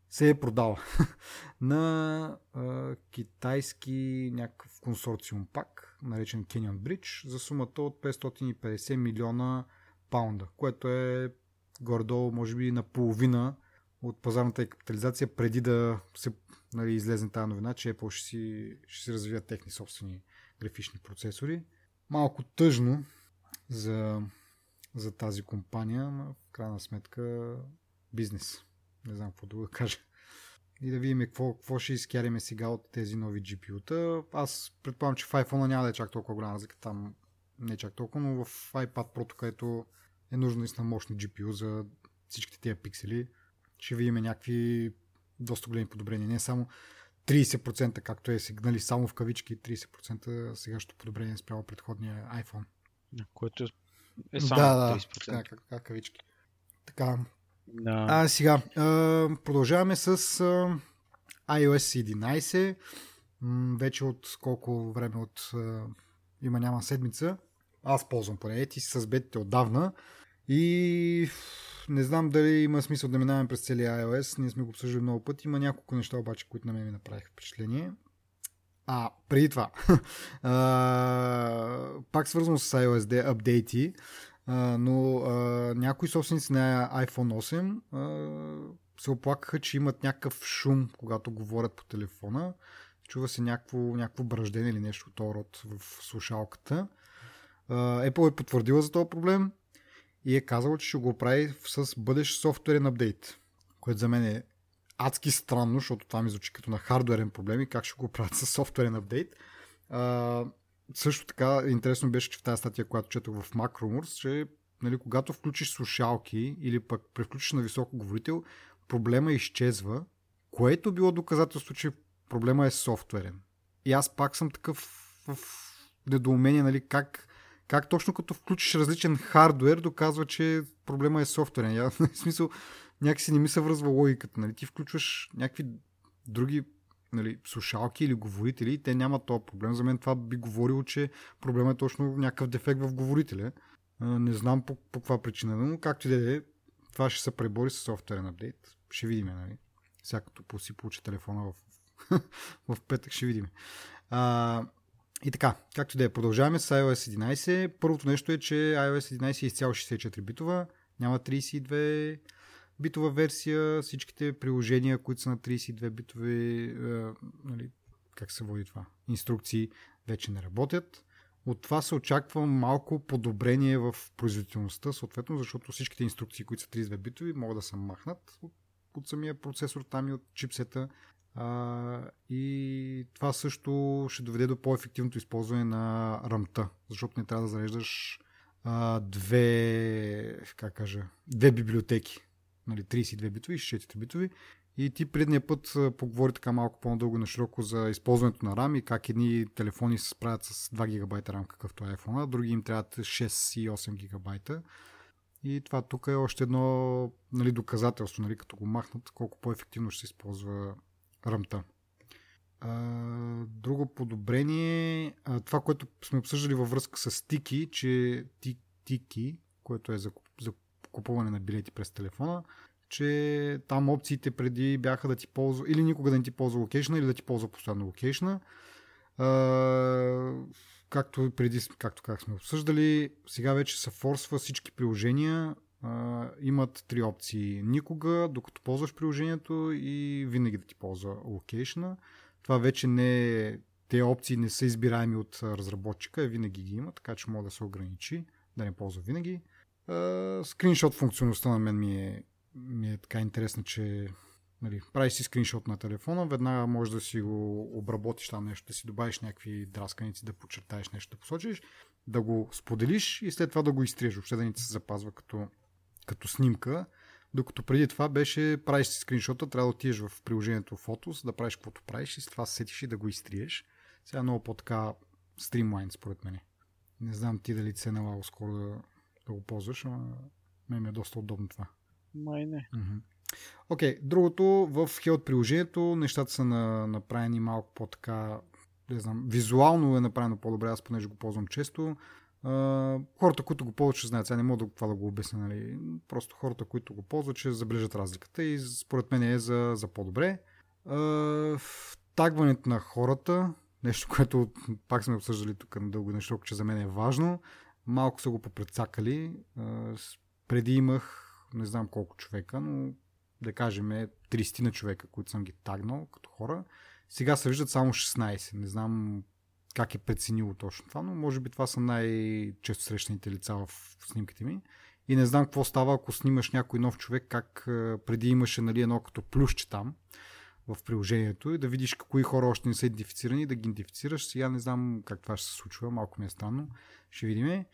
се е продала на а, китайски някакъв консорциум пак, наречен Canyon Bridge, за сумата от 550 милиона паунда, което е горе-долу, може би, наполовина от пазарната капитализация преди да се нали, излезе тази новина, че Apple ще си, ще си развият техни собствени графични процесори. Малко тъжно за, за тази компания, но в крайна сметка бизнес. Не знам какво да кажа. И да видим какво, какво ще изкяриме сега от тези нови GPU-та. Аз предполагам, че в iPhone няма да е чак толкова голяма разлика. Там не е чак толкова, но в iPad Pro, където е нужно наистина мощно GPU за всичките тези пиксели, ще видим някакви доста големи подобрения. Не само 30%, както е сигнали само в кавички, 30% сегашното подобрение спрямо предходния iPhone. Което е само да, да, 30%. Така, как, как кавички. Така. Да. А сега, а, продължаваме с а, iOS 11. М, вече от колко време от а, има няма седмица. Аз ползвам поне. Ти си с бетите отдавна. И не знам дали има смисъл да минаваме през целия iOS. Ние сме го обсъждали много пъти. Има няколко неща обаче, които на мен ми направиха впечатление. А, преди това. пак свързано с iOS апдейти, но някои собственици на iPhone 8 а, се оплакаха, че имат някакъв шум, когато говорят по телефона. Чува се някакво, някакво бръждение или нещо от род в слушалката. Apple е потвърдила за този проблем и е казал, че ще го прави с бъдещ софтуерен апдейт, което за мен е адски странно, защото това ми звучи като на хардуерен проблем и как ще го правят с софтуерен апдейт. А, също така интересно беше, че в тази статия, която четох в Mac Rumors, че нали, когато включиш слушалки или пък превключиш на високо говорител, проблема изчезва, което било доказателство, че проблема е софтуерен. И аз пак съм такъв в недоумение, нали, как, как точно като включиш различен хардвер, доказва, че проблема е софтуерен. Я, в смисъл, някакси не ми се връзва логиката. Нали? Ти включваш някакви други нали, слушалки или говорители и те нямат този проблем. За мен това би говорило, че проблема е точно някакъв дефект в говорителя. Не знам по, по каква причина, но както и да е, това ще се пребори с софтуерен апдейт. Ще видим, нали? Като си получи телефона в, в петък, ще видим. А, и така, както да е, продължаваме с iOS 11. Първото нещо е, че iOS 11 е изцяло 64 битова, няма 32 битова версия, всичките приложения, които са на 32 битови, е, нали, как се води това, инструкции вече не работят. От това се очаква малко подобрение в производителността, съответно, защото всичките инструкции, които са 32 битови, могат да се махнат от, от самия процесор там и от чипсета. А, и това също ще доведе до по-ефективното използване на рамта, защото не трябва да зареждаш а, две, как кажа, две библиотеки, нали, 32 битови и 64 битови. И ти предния път поговори така малко по-надълго на широко за използването на RAM и как едни телефони се справят с 2 гигабайта RAM, какъвто е iPhone, а други им трябват 6 и 8 гигабайта. И това тук е още едно нали, доказателство, нали, като го махнат, колко по-ефективно ще се използва ръмта. Друго подобрение, това, което сме обсъждали във връзка с Тики, че Тики, което е за, за купуване на билети през телефона, че там опциите преди бяха да ти ползва или никога да не ти ползва локейшна, или да ти ползва постоянно локейшна. както преди, както как сме обсъждали, сега вече се форсва всички приложения имат три опции. Никога, докато ползваш приложението и винаги да ти ползва локейшна. Това вече не е те опции не са избираеми от разработчика, винаги ги има, така че може да се ограничи, да не ползва винаги. скриншот функционалността на мен ми е ми е така интересно, че нали, правиш си скриншот на телефона, веднага можеш да си го обработиш там нещо, да си добавиш някакви драсканици, да подчертаеш нещо, да посочиш, да го споделиш и след това да го изтриеш, въобще да не се запазва като, като снимка. Докато преди това беше, правиш си скриншота, трябва да отидеш в приложението Photos, да правиш каквото правиш и с това сетиш и да го изтриеш. Сега е много по-така стримлайн, според мен. Не знам ти дали се е налагало скоро да, да го ползваш, но мен ми е доста удобно това. Май не. Окей, okay, другото в Health приложението нещата са на, направени малко по-така, не знам, визуално е направено по-добре, аз понеже го ползвам често. Хората, които го ползват, ще знаят. Сега не мога да, това да го обясня. Нали? Просто хората, които го ползват, ще забележат разликата и според мен е за, за по-добре. Uh, тагването на хората, нещо, което пак сме обсъждали тук на дълго нещо, че за мен е важно. Малко са го попрецакали. Преди имах не знам колко човека, но да кажем 30 на човека, които съм ги тагнал като хора. Сега се виждат само 16. Не знам как е преценило точно това, но може би това са най-често срещаните лица в снимките ми. И не знам какво става, ако снимаш някой нов човек, как преди имаше нали, едно като плюсче там в приложението и да видиш кои хора още не са идентифицирани, да ги идентифицираш. Сега не знам как това ще се случва, малко ми е странно. Ще видим.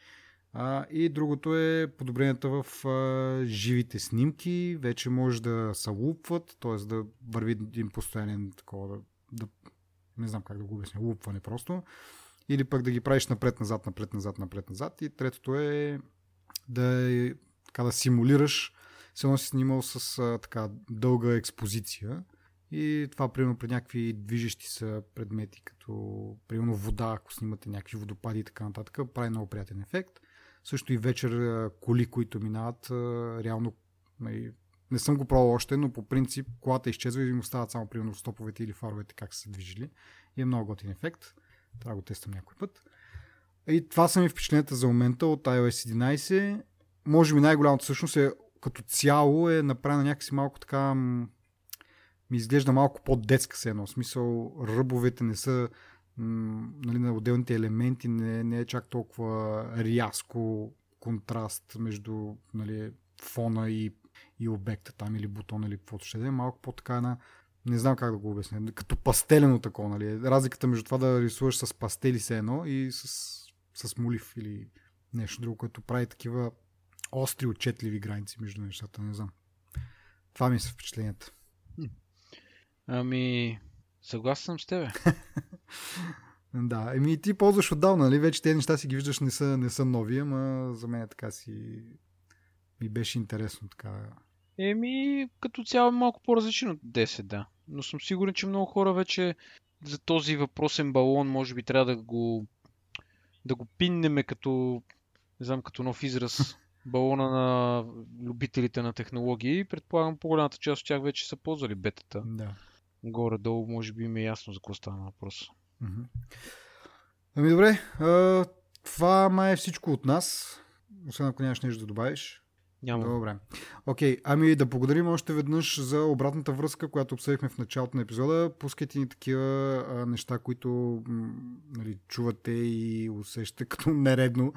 А, и другото е подобренията в а, живите снимки. Вече може да се лупват, т.е. да върви един постоянен такова, да, да, не знам как да го обясня, лупване просто. Или пък да ги правиш напред-назад, напред-назад, напред-назад. И третото е да, е, така, да симулираш, се носи снимал с а, така дълга експозиция. И това, примерно, при някакви движещи са предмети, като, примерно, вода, ако снимате някакви водопади и така нататък, прави много приятен ефект. Също и вечер коли, които минават, реално нали, не съм го пробвал още, но по принцип колата изчезва и им остават само примерно стоповете или фаровете как са се движили. И е много готин ефект. Трябва да го тествам някой път. И това са ми впечатленията за момента от iOS 11. Може би най-голямото всъщност е като цяло е направена някакси малко така ми изглежда малко по-детска се едно. В смисъл ръбовете не са нали, на отделните елементи не, не е чак толкова рязко контраст между нали, фона и, и обекта там или бутона или каквото ще да е. Малко по-така на не знам как да го обясня, като пастелено такова, нали? Разликата между това да рисуваш с пастели се едно и с, с молив или нещо друго, което прави такива остри, отчетливи граници между нещата, не знам. Това ми са впечатленията. Ами, съгласен съм с тебе. Да, еми ти ползваш отдавна, нали? Вече тези неща си ги виждаш, не са, не са нови, ама за мен така си ми беше интересно така. Еми, като цяло е малко по-различно от 10, да. Но съм сигурен, че много хора вече за този въпросен балон може би трябва да го да го пиннеме като не знам, като нов израз балона на любителите на технологии. Предполагам, по-голямата част от тях вече са ползвали бетата. Да. Горе-долу, може би ми е ясно за какво става въпрос. Ами добре, а, това май е всичко от нас. Освен ако нямаш нещо да добавиш. Няма. Добре. Окей, okay, ами да благодарим още веднъж за обратната връзка, която обсъдихме в началото на епизода. Пускайте ни такива а, неща, които м, нали, чувате и усещате като нередно,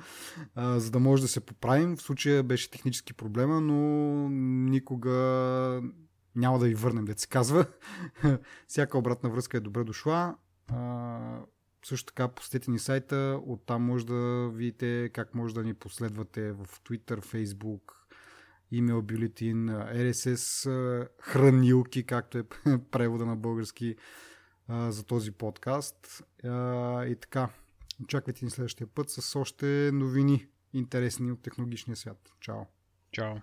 а, за да може да се поправим. В случая беше технически проблема, но никога няма да ви върнем, да се казва. Всяка обратна връзка е добре дошла. А, също така посетете ни сайта, оттам може да видите как може да ни последвате в Twitter, Facebook, имейл бюлетин, RSS хранилки, както е превода на български за този подкаст. И така, очаквайте ни следващия път с още новини интересни от технологичния свят. Чао! Чао!